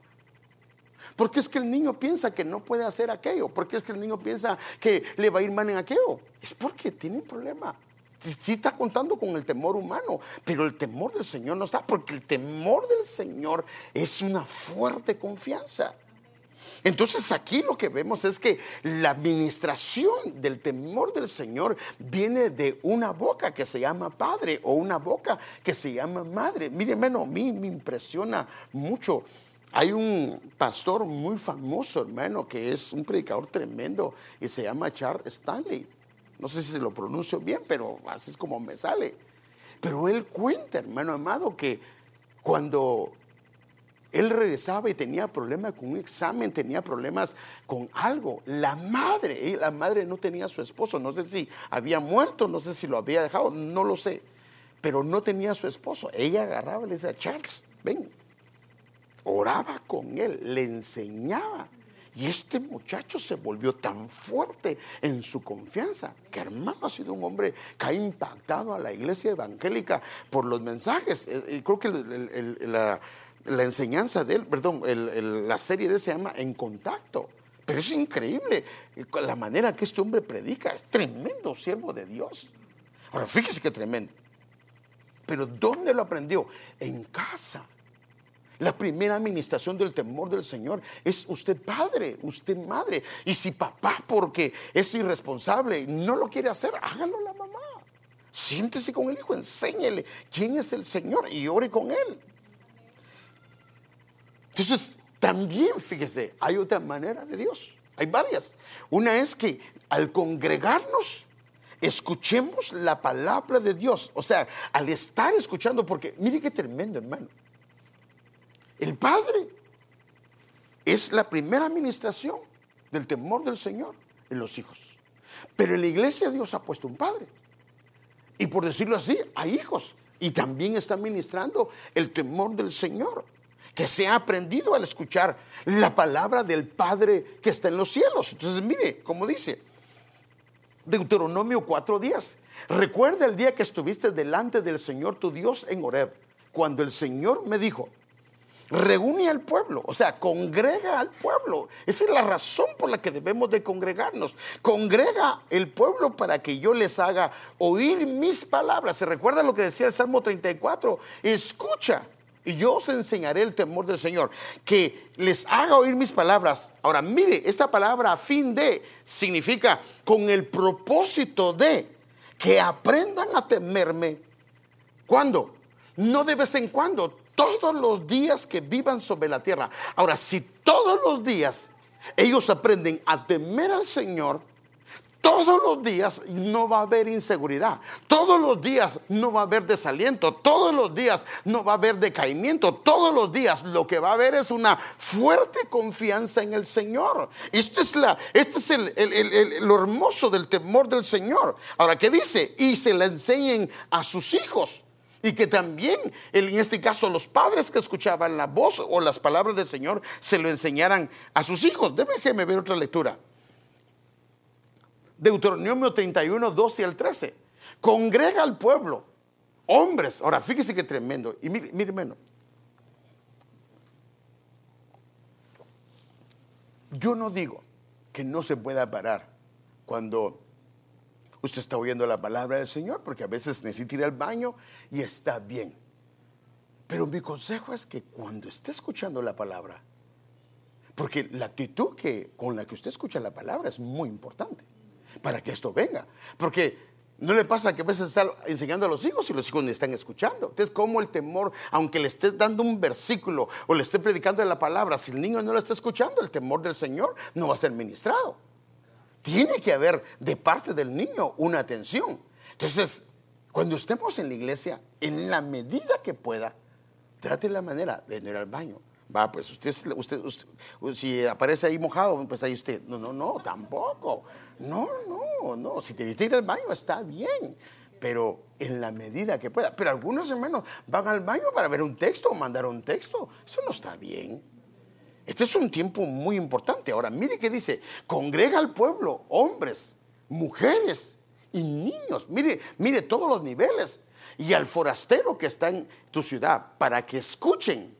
Porque es que el niño piensa que no puede hacer aquello. Porque es que el niño piensa que le va a ir mal en aquello. Es porque tiene un problema. Sí está contando con el temor humano, pero el temor del Señor no está, porque el temor del Señor es una fuerte confianza. Entonces aquí lo que vemos es que la administración del temor del Señor viene de una boca que se llama padre o una boca que se llama madre. Mire, hermano, a mí me impresiona mucho. Hay un pastor muy famoso, hermano, que es un predicador tremendo y se llama Charles Stanley. No sé si se lo pronuncio bien, pero así es como me sale. Pero él cuenta, hermano amado, que cuando él regresaba y tenía problemas con un examen, tenía problemas con algo. La madre, eh, la madre no tenía a su esposo, no sé si había muerto, no sé si lo había dejado, no lo sé, pero no tenía a su esposo. Ella agarraba y le decía, Charles, ven, oraba con él, le enseñaba. Y este muchacho se volvió tan fuerte en su confianza que hermano ha sido un hombre que ha impactado a la iglesia evangélica por los mensajes. Eh, y creo que la, la enseñanza de él, perdón, la serie de él se llama En Contacto. Pero es increíble la manera que este hombre predica. Es tremendo siervo de Dios. Ahora, fíjese que tremendo. Pero ¿dónde lo aprendió? En casa. La primera administración del temor del Señor es usted padre, usted madre. Y si papá, porque es irresponsable, no lo quiere hacer, hágalo la mamá. Siéntese con el hijo, enséñele quién es el Señor y ore con él. Entonces, también, fíjese, hay otra manera de Dios. Hay varias. Una es que al congregarnos, escuchemos la palabra de Dios. O sea, al estar escuchando, porque mire qué tremendo, hermano. El Padre es la primera administración del temor del Señor en los hijos. Pero en la iglesia Dios ha puesto un Padre. Y por decirlo así, hay hijos. Y también está ministrando el temor del Señor que se ha aprendido al escuchar la palabra del Padre que está en los cielos. Entonces, mire, como dice Deuteronomio 4 días. Recuerda el día que estuviste delante del Señor tu Dios en Horeb, cuando el Señor me dijo, reúne al pueblo, o sea, congrega al pueblo. Esa es la razón por la que debemos de congregarnos. Congrega el pueblo para que yo les haga oír mis palabras. ¿Se recuerda lo que decía el Salmo 34? Escucha y yo os enseñaré el temor del Señor, que les haga oír mis palabras. Ahora, mire, esta palabra a fin de significa con el propósito de que aprendan a temerme. ¿Cuándo? No de vez en cuando, todos los días que vivan sobre la tierra. Ahora, si todos los días ellos aprenden a temer al Señor, todos los días no va a haber inseguridad. Todos los días no va a haber desaliento. Todos los días no va a haber decaimiento. Todos los días lo que va a haber es una fuerte confianza en el Señor. Esto es, la, este es el, lo hermoso del temor del Señor. Ahora, ¿qué dice? Y se le enseñen a sus hijos. Y que también, en este caso, los padres que escuchaban la voz o las palabras del Señor se lo enseñaran a sus hijos. Déjenme ver otra lectura. Deuteronomio 31, 12 al 13. Congrega al pueblo, hombres. Ahora, fíjese qué tremendo. Y mire, mire menos. Yo no digo que no se pueda parar cuando usted está oyendo la palabra del Señor, porque a veces necesita ir al baño y está bien. Pero mi consejo es que cuando esté escuchando la palabra, porque la actitud que, con la que usted escucha la palabra es muy importante para que esto venga. Porque no le pasa que a veces está enseñando a los hijos y los hijos le están escuchando. Entonces, como el temor, aunque le esté dando un versículo o le esté predicando la palabra, si el niño no lo está escuchando, el temor del Señor no va a ser ministrado. Tiene que haber de parte del niño una atención. Entonces, cuando estemos en la iglesia, en la medida que pueda, trate la manera de ir al baño. Va, pues usted, usted, si aparece ahí mojado, pues ahí usted, no, no, no, tampoco. No, no, no. Si te que ir al baño, está bien. Pero en la medida que pueda. Pero algunos hermanos van al baño para ver un texto o mandar un texto. Eso no está bien. Este es un tiempo muy importante. Ahora, mire qué dice, congrega al pueblo, hombres, mujeres y niños. Mire, mire todos los niveles. Y al forastero que está en tu ciudad, para que escuchen,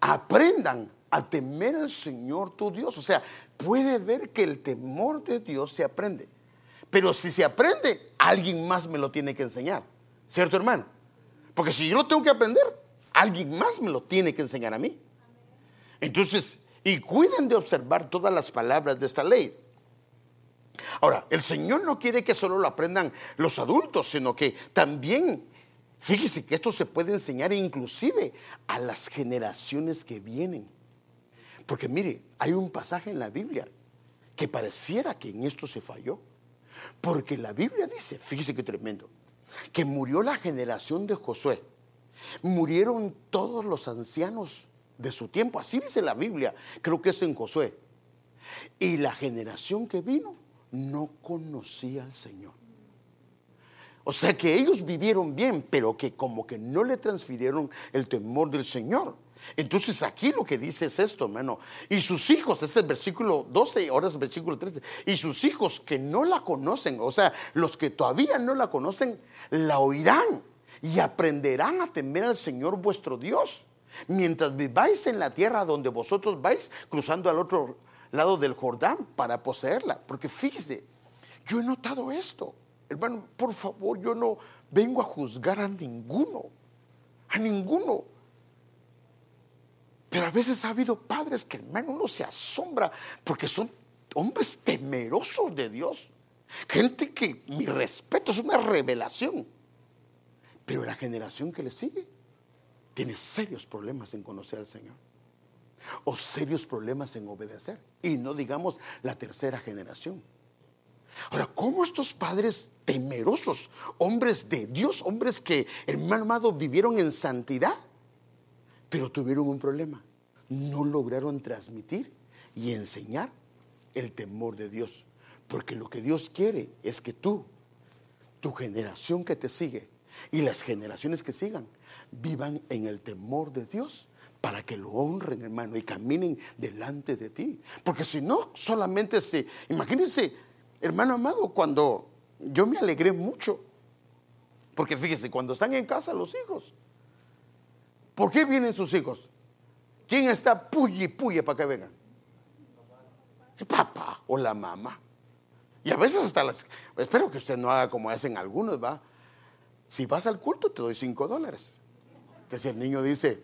aprendan a temer al Señor tu Dios. O sea, puede ver que el temor de Dios se aprende. Pero si se aprende, alguien más me lo tiene que enseñar. ¿Cierto, hermano? Porque si yo lo tengo que aprender, alguien más me lo tiene que enseñar a mí. Entonces, y cuiden de observar todas las palabras de esta ley. Ahora, el Señor no quiere que solo lo aprendan los adultos, sino que también, fíjese que esto se puede enseñar inclusive a las generaciones que vienen. Porque mire, hay un pasaje en la Biblia que pareciera que en esto se falló. Porque la Biblia dice, fíjese qué tremendo, que murió la generación de Josué. Murieron todos los ancianos de su tiempo. Así dice la Biblia, creo que es en Josué. Y la generación que vino no conocía al Señor. O sea que ellos vivieron bien, pero que como que no le transfirieron el temor del Señor. Entonces aquí lo que dice es esto, hermano. Y sus hijos, ese es el versículo 12, ahora es el versículo 13. Y sus hijos que no la conocen, o sea, los que todavía no la conocen, la oirán y aprenderán a temer al Señor vuestro Dios mientras viváis en la tierra donde vosotros vais cruzando al otro lado del Jordán para poseerla. Porque fíjese, yo he notado esto. Hermano, por favor, yo no vengo a juzgar a ninguno, a ninguno. Pero a veces ha habido padres que hermano uno se asombra porque son hombres temerosos de Dios. Gente que mi respeto es una revelación. Pero la generación que le sigue tiene serios problemas en conocer al Señor. O serios problemas en obedecer. Y no digamos la tercera generación. Ahora, ¿cómo estos padres temerosos, hombres de Dios, hombres que, hermano amado, vivieron en santidad, pero tuvieron un problema? No lograron transmitir y enseñar el temor de Dios. Porque lo que Dios quiere es que tú, tu generación que te sigue y las generaciones que sigan, vivan en el temor de Dios para que lo honren, hermano, y caminen delante de ti. Porque si no, solamente se... Imagínense, hermano amado, cuando yo me alegré mucho, porque fíjese, cuando están en casa los hijos, ¿por qué vienen sus hijos? ¿Quién está puye puye para que vengan? El papá o la mamá. Y a veces hasta las... Espero que usted no haga como hacen algunos, ¿va? Si vas al culto te doy cinco dólares. Entonces el niño dice,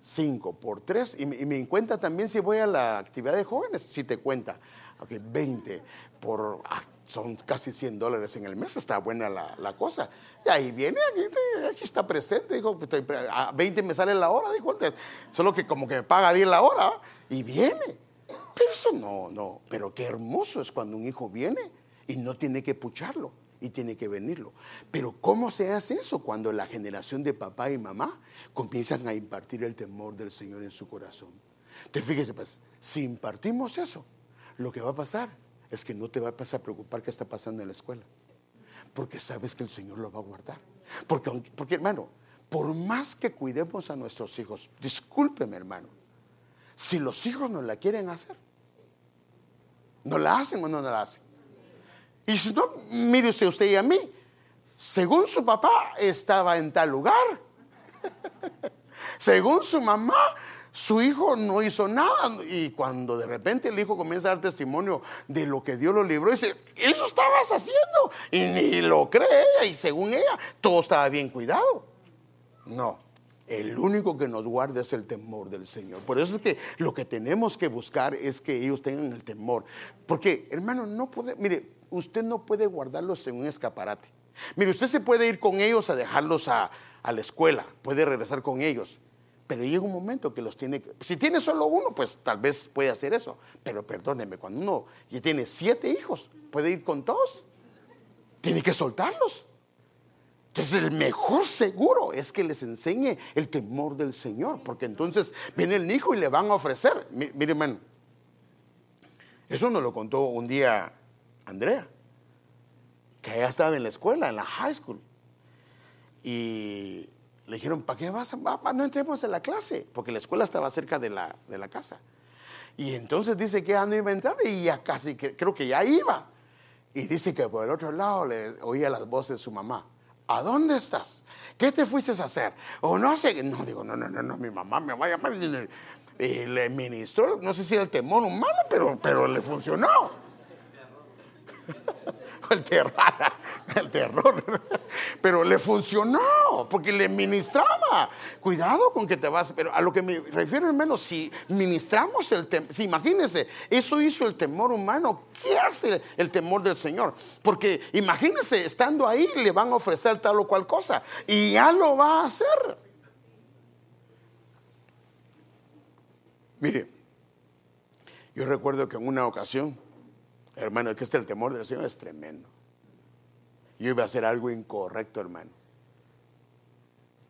5 por 3, y, me cuenta también si voy a la actividad de jóvenes, si te cuenta, ok, 20 por, ah, son casi 100 dólares en el mes, está buena la, cosa. Y ahí viene, aquí, está presente, dijo, a 20 me sale la hora, dijo, solo que como que me paga 10 la hora, y viene. Pero eso no, no, pero qué hermoso es cuando un hijo viene y no tiene que pucharlo y tiene que venirlo. Pero ¿cómo se hace eso? Cuando la generación de papá y mamá comienzan a impartir el temor del Señor en su corazón. Entonces fíjese, pues, si impartimos eso, lo que va a pasar es que no te va a preocupar qué está pasando en la escuela. Porque sabes que el Señor lo va a guardar. Porque, porque hermano, por más que cuidemos a nuestros hijos, discúlpeme hermano, si los hijos no la quieren hacer, ¿no la hacen o no la hacen? Y si no, mire usted, usted y a mí, según su papá estaba en tal lugar, según su mamá, su hijo no hizo nada. Y cuando de repente el hijo comienza a dar testimonio de lo que Dios lo libró, dice, eso estabas haciendo. Y ni lo cree ella. Y según ella, todo estaba bien cuidado. No, el único que nos guarda es el temor del Señor. Por eso es que lo que tenemos que buscar es que ellos tengan el temor. Porque, hermano, no puede, mire, usted no puede guardarlos en un escaparate. Mire, usted se puede ir con ellos a dejarlos a, la escuela, puede regresar con ellos, pero llega un momento que los tiene Si tiene solo uno, pues tal vez puede hacer eso. Pero perdóneme, cuando uno ya tiene siete hijos, ¿puede ir con todos? tiene que soltarlos. Entonces el mejor seguro es que les enseñe el temor del Señor, porque entonces viene el hijo y le van a ofrecer. Miren, hermano, eso nos lo contó un día Andrea, que ella estaba en la escuela, en la high school. Y le dijeron, ¿para qué vas? no entremos en la clase, porque la escuela estaba cerca de la, de la casa. Y entonces dice que ya no iba a entrar y ya casi, creo que ya iba. Y dice que por el otro lado le oía las voces de su mamá. ¿A dónde estás? ¿Qué te fuiste a hacer? O no sé, no digo, no, no, no, no, mi mamá me va a llamar y le, ministró, no sé si era el temor humano, pero, pero le funcionó. el terror, el terror. Pero le funcionó, porque le ministraba. Cuidado con que te vas, pero a lo que me refiero, hermano, si ministramos el temor, si imagínense, eso hizo el temor humano, ¿qué hace el temor del Señor? Porque imagínense, estando ahí, le van a ofrecer tal o cual cosa, y ya lo va a hacer. Mire, yo recuerdo que en una ocasión, Hermano, es que este el temor del Señor es tremendo. Yo iba a hacer algo incorrecto, hermano.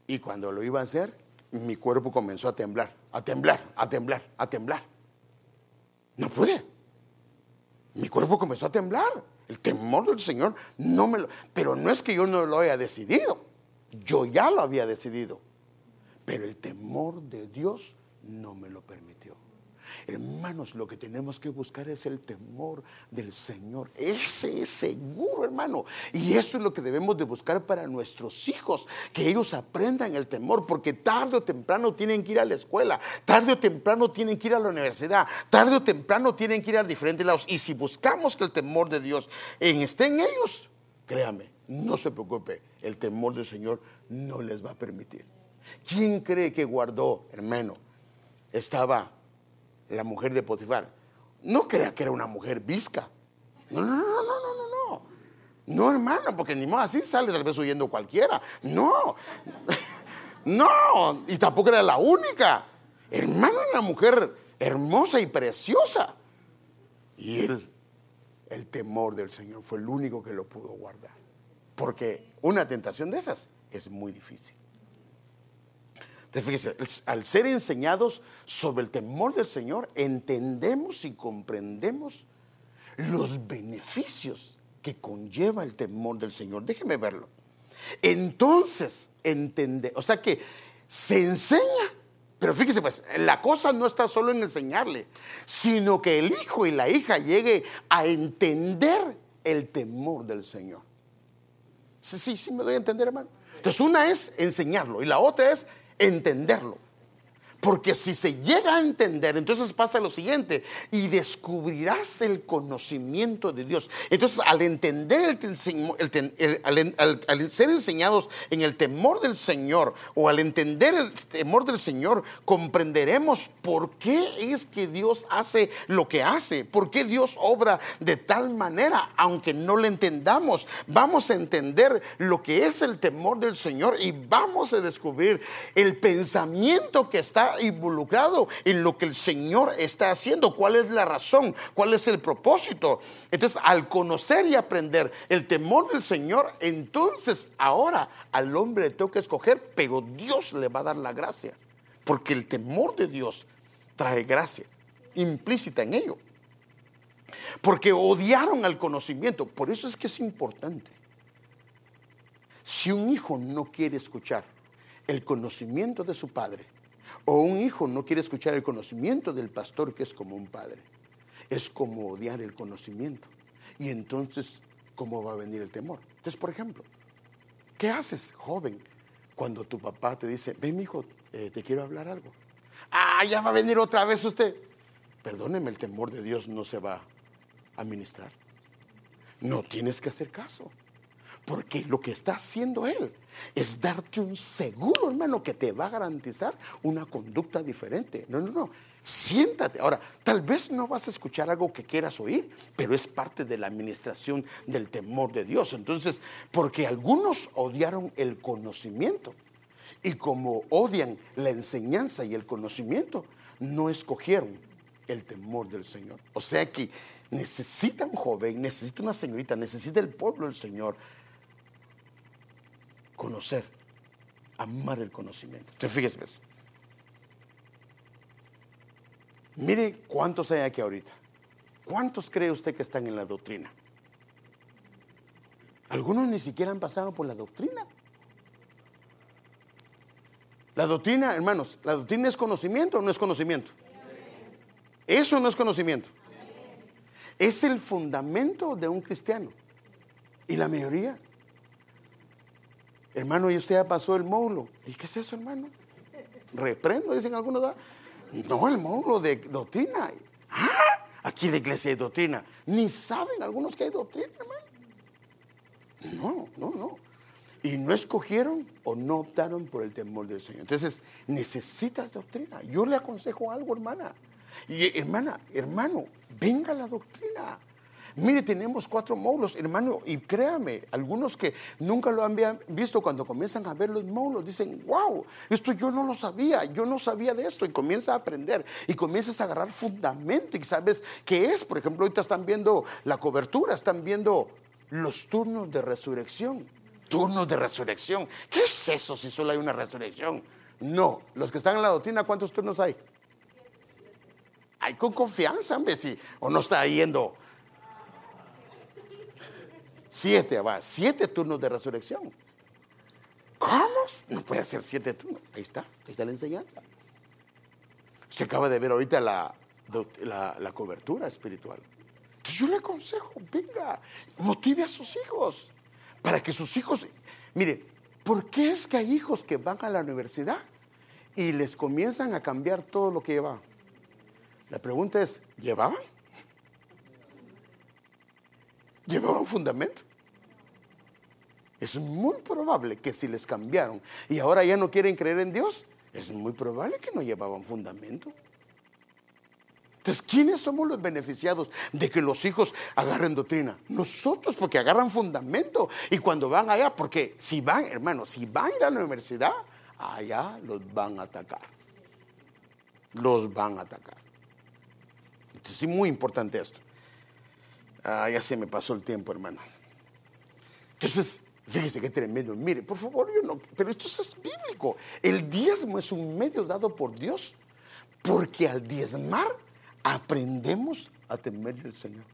Y cuando lo iba a hacer, mi cuerpo comenzó a temblar, a temblar, a temblar, a temblar. No pude. Mi cuerpo comenzó a temblar. El temor del Señor no me lo... Pero no es que yo no lo haya decidido. Yo ya lo había decidido. Pero el temor de Dios no me lo permitió. Hermanos, lo que tenemos que buscar es el temor del Señor. Ese es seguro, hermano. Y eso es lo que debemos de buscar para nuestros hijos, que ellos aprendan el temor, porque tarde o temprano tienen que ir a la escuela, tarde o temprano tienen que ir a la universidad, tarde o temprano tienen que ir a diferentes lados. Y si buscamos que el temor de Dios esté en ellos, créame, no se preocupe, el temor del Señor no les va a permitir. ¿Quién cree que guardó, hermano? Estaba la mujer de Potifar, no crea que era una mujer visca. No, no, no, no, no, no, no. No, hermano, porque ni más así sale tal vez huyendo cualquiera. No, no, y tampoco era la única. Hermano, una mujer hermosa y preciosa. Y él, el temor del Señor fue el único que lo pudo guardar. Porque una tentación de esas es muy difícil. Fíjese, al ser enseñados sobre el temor del Señor, entendemos y comprendemos los beneficios que conlleva el temor del Señor. Déjeme verlo. Entonces, entende, o sea que se enseña, pero fíjese pues, la cosa no está solo en enseñarle, sino que el hijo y la hija llegue a entender el temor del Señor. Sí, sí, sí, me doy a entender, hermano. Entonces, una es enseñarlo y la otra es entenderlo. Porque si se llega a entender, entonces pasa lo siguiente, y descubrirás el conocimiento de Dios. Entonces, al entender, el, al, ser enseñados en el temor del Señor, o al entender el temor del Señor, comprenderemos por qué es que Dios hace lo que hace, por qué Dios obra de tal manera, aunque no lo entendamos. Vamos a entender lo que es el temor del Señor y vamos a descubrir el pensamiento que está involucrado en lo que el Señor está haciendo, cuál es la razón, cuál es el propósito. Entonces, al conocer y aprender el temor del Señor, entonces ahora al hombre le toca escoger, pero Dios le va a dar la gracia, porque el temor de Dios trae gracia implícita en ello. Porque odiaron al conocimiento, por eso es que es importante. Si un hijo no quiere escuchar el conocimiento de su padre, o un hijo no quiere escuchar el conocimiento del pastor que es como un padre. Es como odiar el conocimiento. Y entonces, ¿cómo va a venir el temor? Entonces, por ejemplo, ¿qué haces, joven, cuando tu papá te dice, ven, mi hijo, eh, te quiero hablar algo? Ah, ya va a venir otra vez usted. Perdóneme, el temor de Dios no se va a ministrar. No tienes que hacer caso. Porque lo que está haciendo Él es darte un seguro, hermano, que te va a garantizar una conducta diferente. No, no, no. Siéntate. Ahora, tal vez no vas a escuchar algo que quieras oír, pero es parte de la administración del temor de Dios. Entonces, porque algunos odiaron el conocimiento y como odian la enseñanza y el conocimiento, no escogieron el temor del Señor. O sea que necesita un joven, necesita una señorita, necesita el pueblo del Señor conocer, amar el conocimiento. Entonces, fíjese. Mire cuántos hay aquí ahorita. ¿Cuántos cree usted que están en la doctrina? Algunos ni siquiera han pasado por la doctrina. La doctrina, hermanos, ¿la doctrina es conocimiento o no es conocimiento? Eso no es conocimiento. Es el fundamento de un cristiano. Y la mayoría. Hermano, ¿y usted ya pasó el módulo? ¿Y qué es eso, hermano? Reprendo, dicen algunos. No, el módulo de doctrina. Ah, aquí la iglesia hay doctrina. Ni saben algunos que hay doctrina, hermano. No, no, no. Y no escogieron o no optaron por el temor del Señor. Entonces, necesitas doctrina. Yo le aconsejo algo, hermana. Y hermana, hermano, venga la doctrina. Mire, tenemos cuatro módulos, hermano, y créame, algunos que nunca lo habían visto cuando comienzan a ver los módulos, dicen, wow, esto yo no lo sabía, yo no sabía de esto, y comienza a aprender, y comienzas a agarrar fundamento, y sabes qué es, por ejemplo, ahorita están viendo la cobertura, están viendo los turnos de resurrección, turnos de resurrección, ¿qué es eso si solo hay una resurrección? No, los que están en la doctrina, ¿cuántos turnos hay? Hay con confianza, hombre, o no está yendo Siete, va, siete turnos de resurrección. ¿Cómo? No puede ser siete turnos. Ahí está, ahí está la enseñanza. Se acaba de ver ahorita la, la, cobertura espiritual. Entonces yo le aconsejo, venga, motive a sus hijos para que sus hijos, mire, ¿por qué es que hay hijos que van a la universidad y les comienzan a cambiar todo lo que llevaban? La pregunta es, ¿llevaban? Llevaban fundamento. Es muy probable que si les cambiaron y ahora ya no quieren creer en Dios, es muy probable que no llevaban fundamento. Entonces, ¿quiénes somos los beneficiados de que los hijos agarren doctrina? Nosotros, porque agarran fundamento. Y cuando van allá, porque si van, hermano, si van a ir a la universidad, allá los van a atacar. Los van a atacar. Entonces, es muy importante esto. Ah, ya se me pasó el tiempo, hermano. Entonces, fíjese qué tremendo. Mire, por favor, yo no, pero esto es bíblico. El diezmo es un medio dado por Dios, porque al diezmar aprendemos a temer al Señor.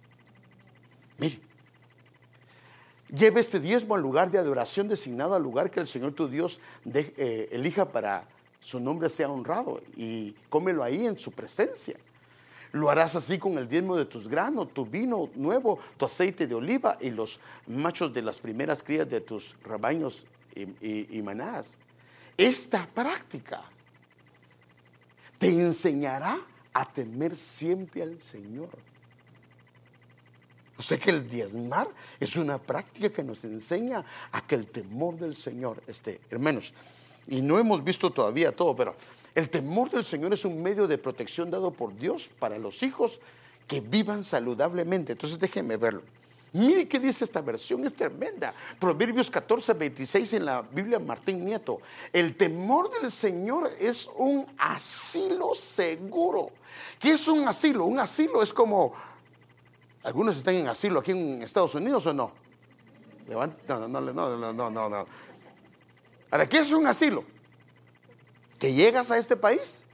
Mire, lleve este diezmo al lugar de adoración designado, al lugar que el Señor tu Dios eh, elija para su nombre sea honrado y cómelo ahí en su presencia. Lo harás así con el diezmo de tus granos, tu vino nuevo, tu aceite de oliva y los machos de las primeras crías de tus rebaños y, manás. Esta práctica te enseñará a temer siempre al Señor. O sea que el diezmar es una práctica que nos enseña a que el temor del Señor esté. Hermanos, y no hemos visto todavía todo, pero el temor del Señor es un medio de protección dado por Dios para los hijos que vivan saludablemente. Entonces déjenme verlo. Mire qué dice esta versión, es tremenda. Proverbios 14, 26 en la Biblia Martín Nieto. El temor del Señor es un asilo seguro. ¿Qué es un asilo? Un asilo es como, algunos están en asilo aquí en Estados Unidos o no. No, no, no, no, no, no. no. Ahora, ¿qué es un asilo? Que llegas a este país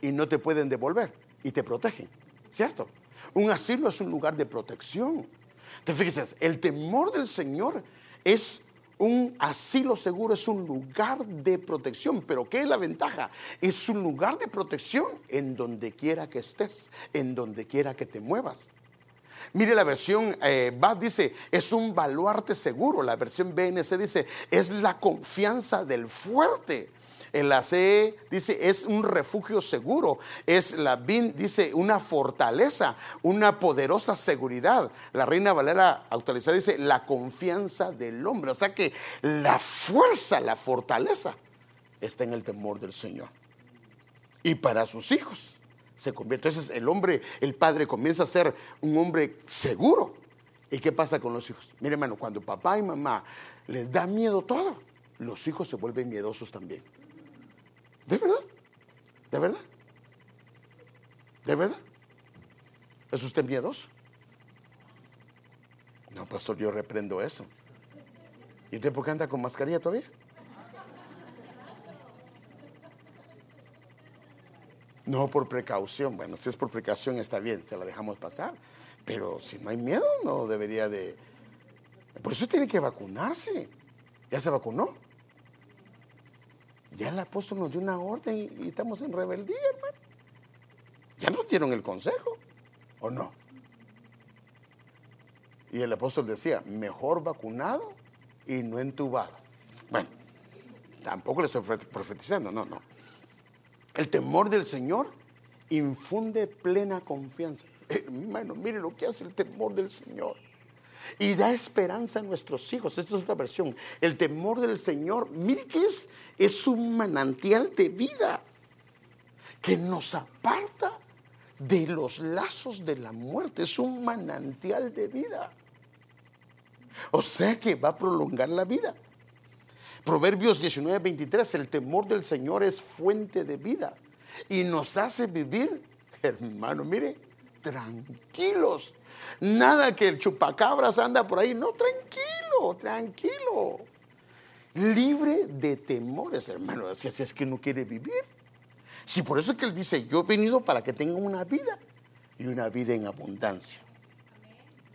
y no te pueden devolver y te protegen, ¿cierto? Un asilo es un lugar de protección. Te fíjese, el temor del Señor es un asilo seguro, es un lugar de protección. Pero ¿qué es la ventaja? Es un lugar de protección en donde quiera que estés, en donde quiera que te muevas. Mire la versión eh, dice, es un baluarte seguro. La versión BNC dice, es la confianza del fuerte. El AC dice es un refugio seguro. Es la BIN dice una fortaleza, una poderosa seguridad. La Reina Valera actualizada dice la confianza del hombre. O sea que la fuerza, la fortaleza está en el temor del Señor. Y para sus hijos se convierte. Entonces el hombre, el padre comienza a ser un hombre seguro. ¿Y qué pasa con los hijos? Mire hermano, cuando papá y mamá les da miedo todo, los hijos se vuelven miedosos también. ¿De verdad? ¿De verdad? ¿De verdad? ¿Es usted miedoso? No, pastor, yo reprendo eso. ¿Y usted por qué anda con mascarilla todavía? No por precaución. Bueno, si es por precaución está bien, se la dejamos pasar. Pero si no hay miedo, no debería de... Por eso tiene que vacunarse. ¿Ya se vacunó? Ya el apóstol nos dio una orden y, estamos en rebeldía, hermano. Ya nos dieron el consejo, ¿o no? Y el apóstol decía, mejor vacunado y no entubado. Bueno, tampoco le estoy profetizando, no, no. El temor del Señor infunde plena confianza. Hermano, mire lo que hace el temor del Señor. Y da esperanza a nuestros hijos. Esta es otra versión. El temor del Señor, mire que es, un manantial de vida que nos aparta de los lazos de la muerte. Es un manantial de vida. O sea que va a prolongar la vida. Proverbios 19, 23, el temor del Señor es fuente de vida y nos hace vivir, hermano, mire, tranquilos. Nada que el chupacabras anda por ahí, no, tranquilo, tranquilo. Libre de temores, hermano, si es que no quiere vivir. Si por eso es que él dice, yo he venido para que tengan una vida y una vida en abundancia.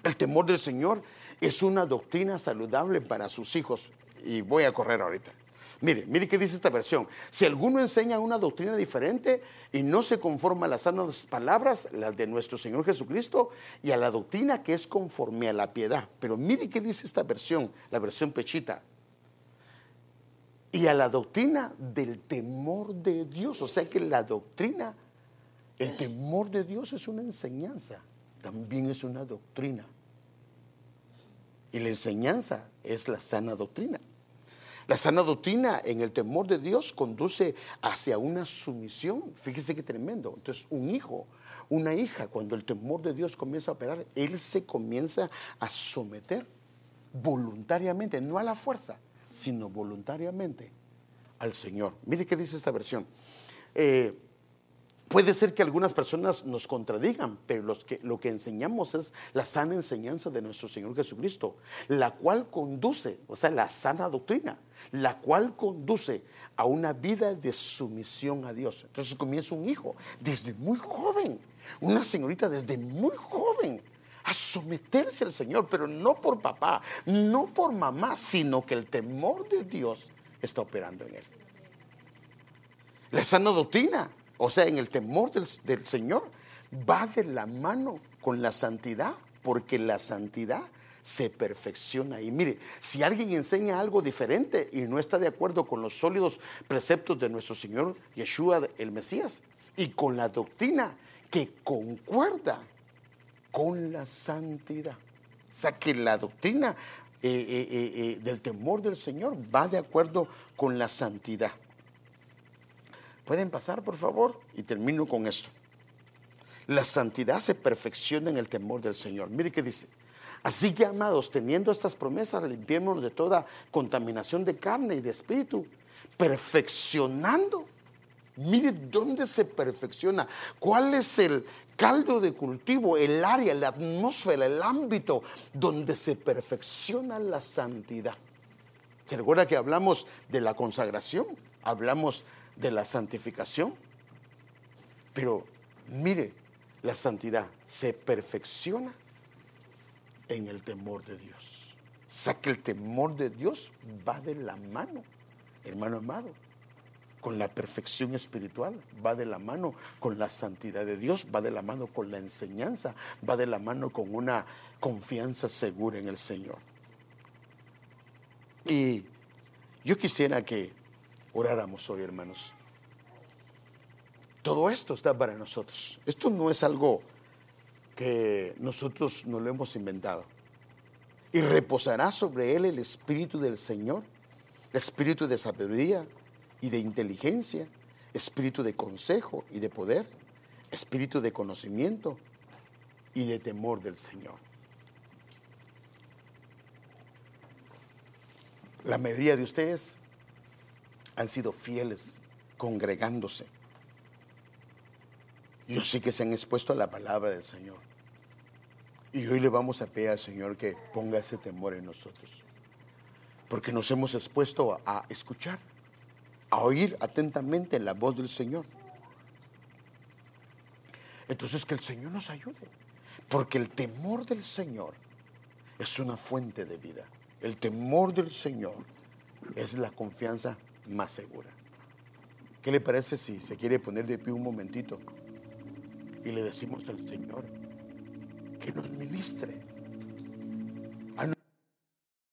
El temor del Señor es una doctrina saludable para sus hijos y voy a correr ahorita. Mire, mire qué dice esta versión. Si alguno enseña una doctrina diferente y no se conforma a las sanas palabras, las de nuestro Señor Jesucristo, y a la doctrina que es conforme a la piedad. Pero mire qué dice esta versión, la versión pechita. Y a la doctrina del temor de Dios. O sea que la doctrina, el temor de Dios es una enseñanza, también es una doctrina. Y la enseñanza es la sana doctrina. La sana doctrina en el temor de Dios conduce hacia una sumisión. Fíjese qué tremendo. Entonces, un hijo, una hija, cuando el temor de Dios comienza a operar, él se comienza a someter voluntariamente, no a la fuerza, sino voluntariamente al Señor. Mire qué dice esta versión. Eh, Puede ser que algunas personas nos contradigan, pero lo que enseñamos es la sana enseñanza de nuestro Señor Jesucristo, la cual conduce, o sea, la sana doctrina, la cual conduce a una vida de sumisión a Dios. Entonces comienza un hijo desde muy joven, una señorita desde muy joven a someterse al Señor, pero no por papá, no por mamá, sino que el temor de Dios está operando en él. La sana doctrina o sea, en el temor del, Señor, va de la mano con la santidad, porque la santidad se perfecciona. Y mire, si alguien enseña algo diferente y no está de acuerdo con los sólidos preceptos de nuestro Señor Yeshua el Mesías y con la doctrina que concuerda con la santidad. O sea que la doctrina eh, eh, eh, del temor del Señor va de acuerdo con la santidad. Pueden pasar, por favor, y termino con esto. La santidad se perfecciona en el temor del Señor. Mire qué dice. Así que, amados, teniendo estas promesas, limpiémonos de toda contaminación de carne y de espíritu, perfeccionando. Mire dónde se perfecciona, cuál es el caldo de cultivo, el área, la atmósfera, el ámbito donde se perfecciona la santidad. ¿Se recuerda que hablamos de la consagración? Hablamos de la santificación. Pero mire, la santidad se perfecciona en el temor de Dios. O sea que el temor de Dios va de la mano, hermano amado, con la perfección espiritual, va de la mano con la santidad de Dios, va de la mano con la enseñanza, va de la mano con una confianza segura en el Señor. Y yo quisiera que oráramos hoy, hermanos. Todo esto está para nosotros. Esto no es algo que nosotros no lo hemos inventado. Y reposará sobre él el Espíritu del Señor, el Espíritu de sabiduría y de inteligencia, Espíritu de consejo y de poder, Espíritu de conocimiento y de temor del Señor. La mayoría de ustedes han sido fieles congregándose. Yo sé que se han expuesto a la palabra del Señor. Y hoy le vamos a pedir al Señor que ponga ese temor en nosotros. Porque nos hemos expuesto a, escuchar, a oír atentamente la voz del Señor. Entonces que el Señor nos ayude. Porque el temor del Señor es una fuente de vida. El temor del Señor es la confianza más segura. ¿Qué le parece si se quiere poner de pie un momentito y le decimos al Señor que nos ministre?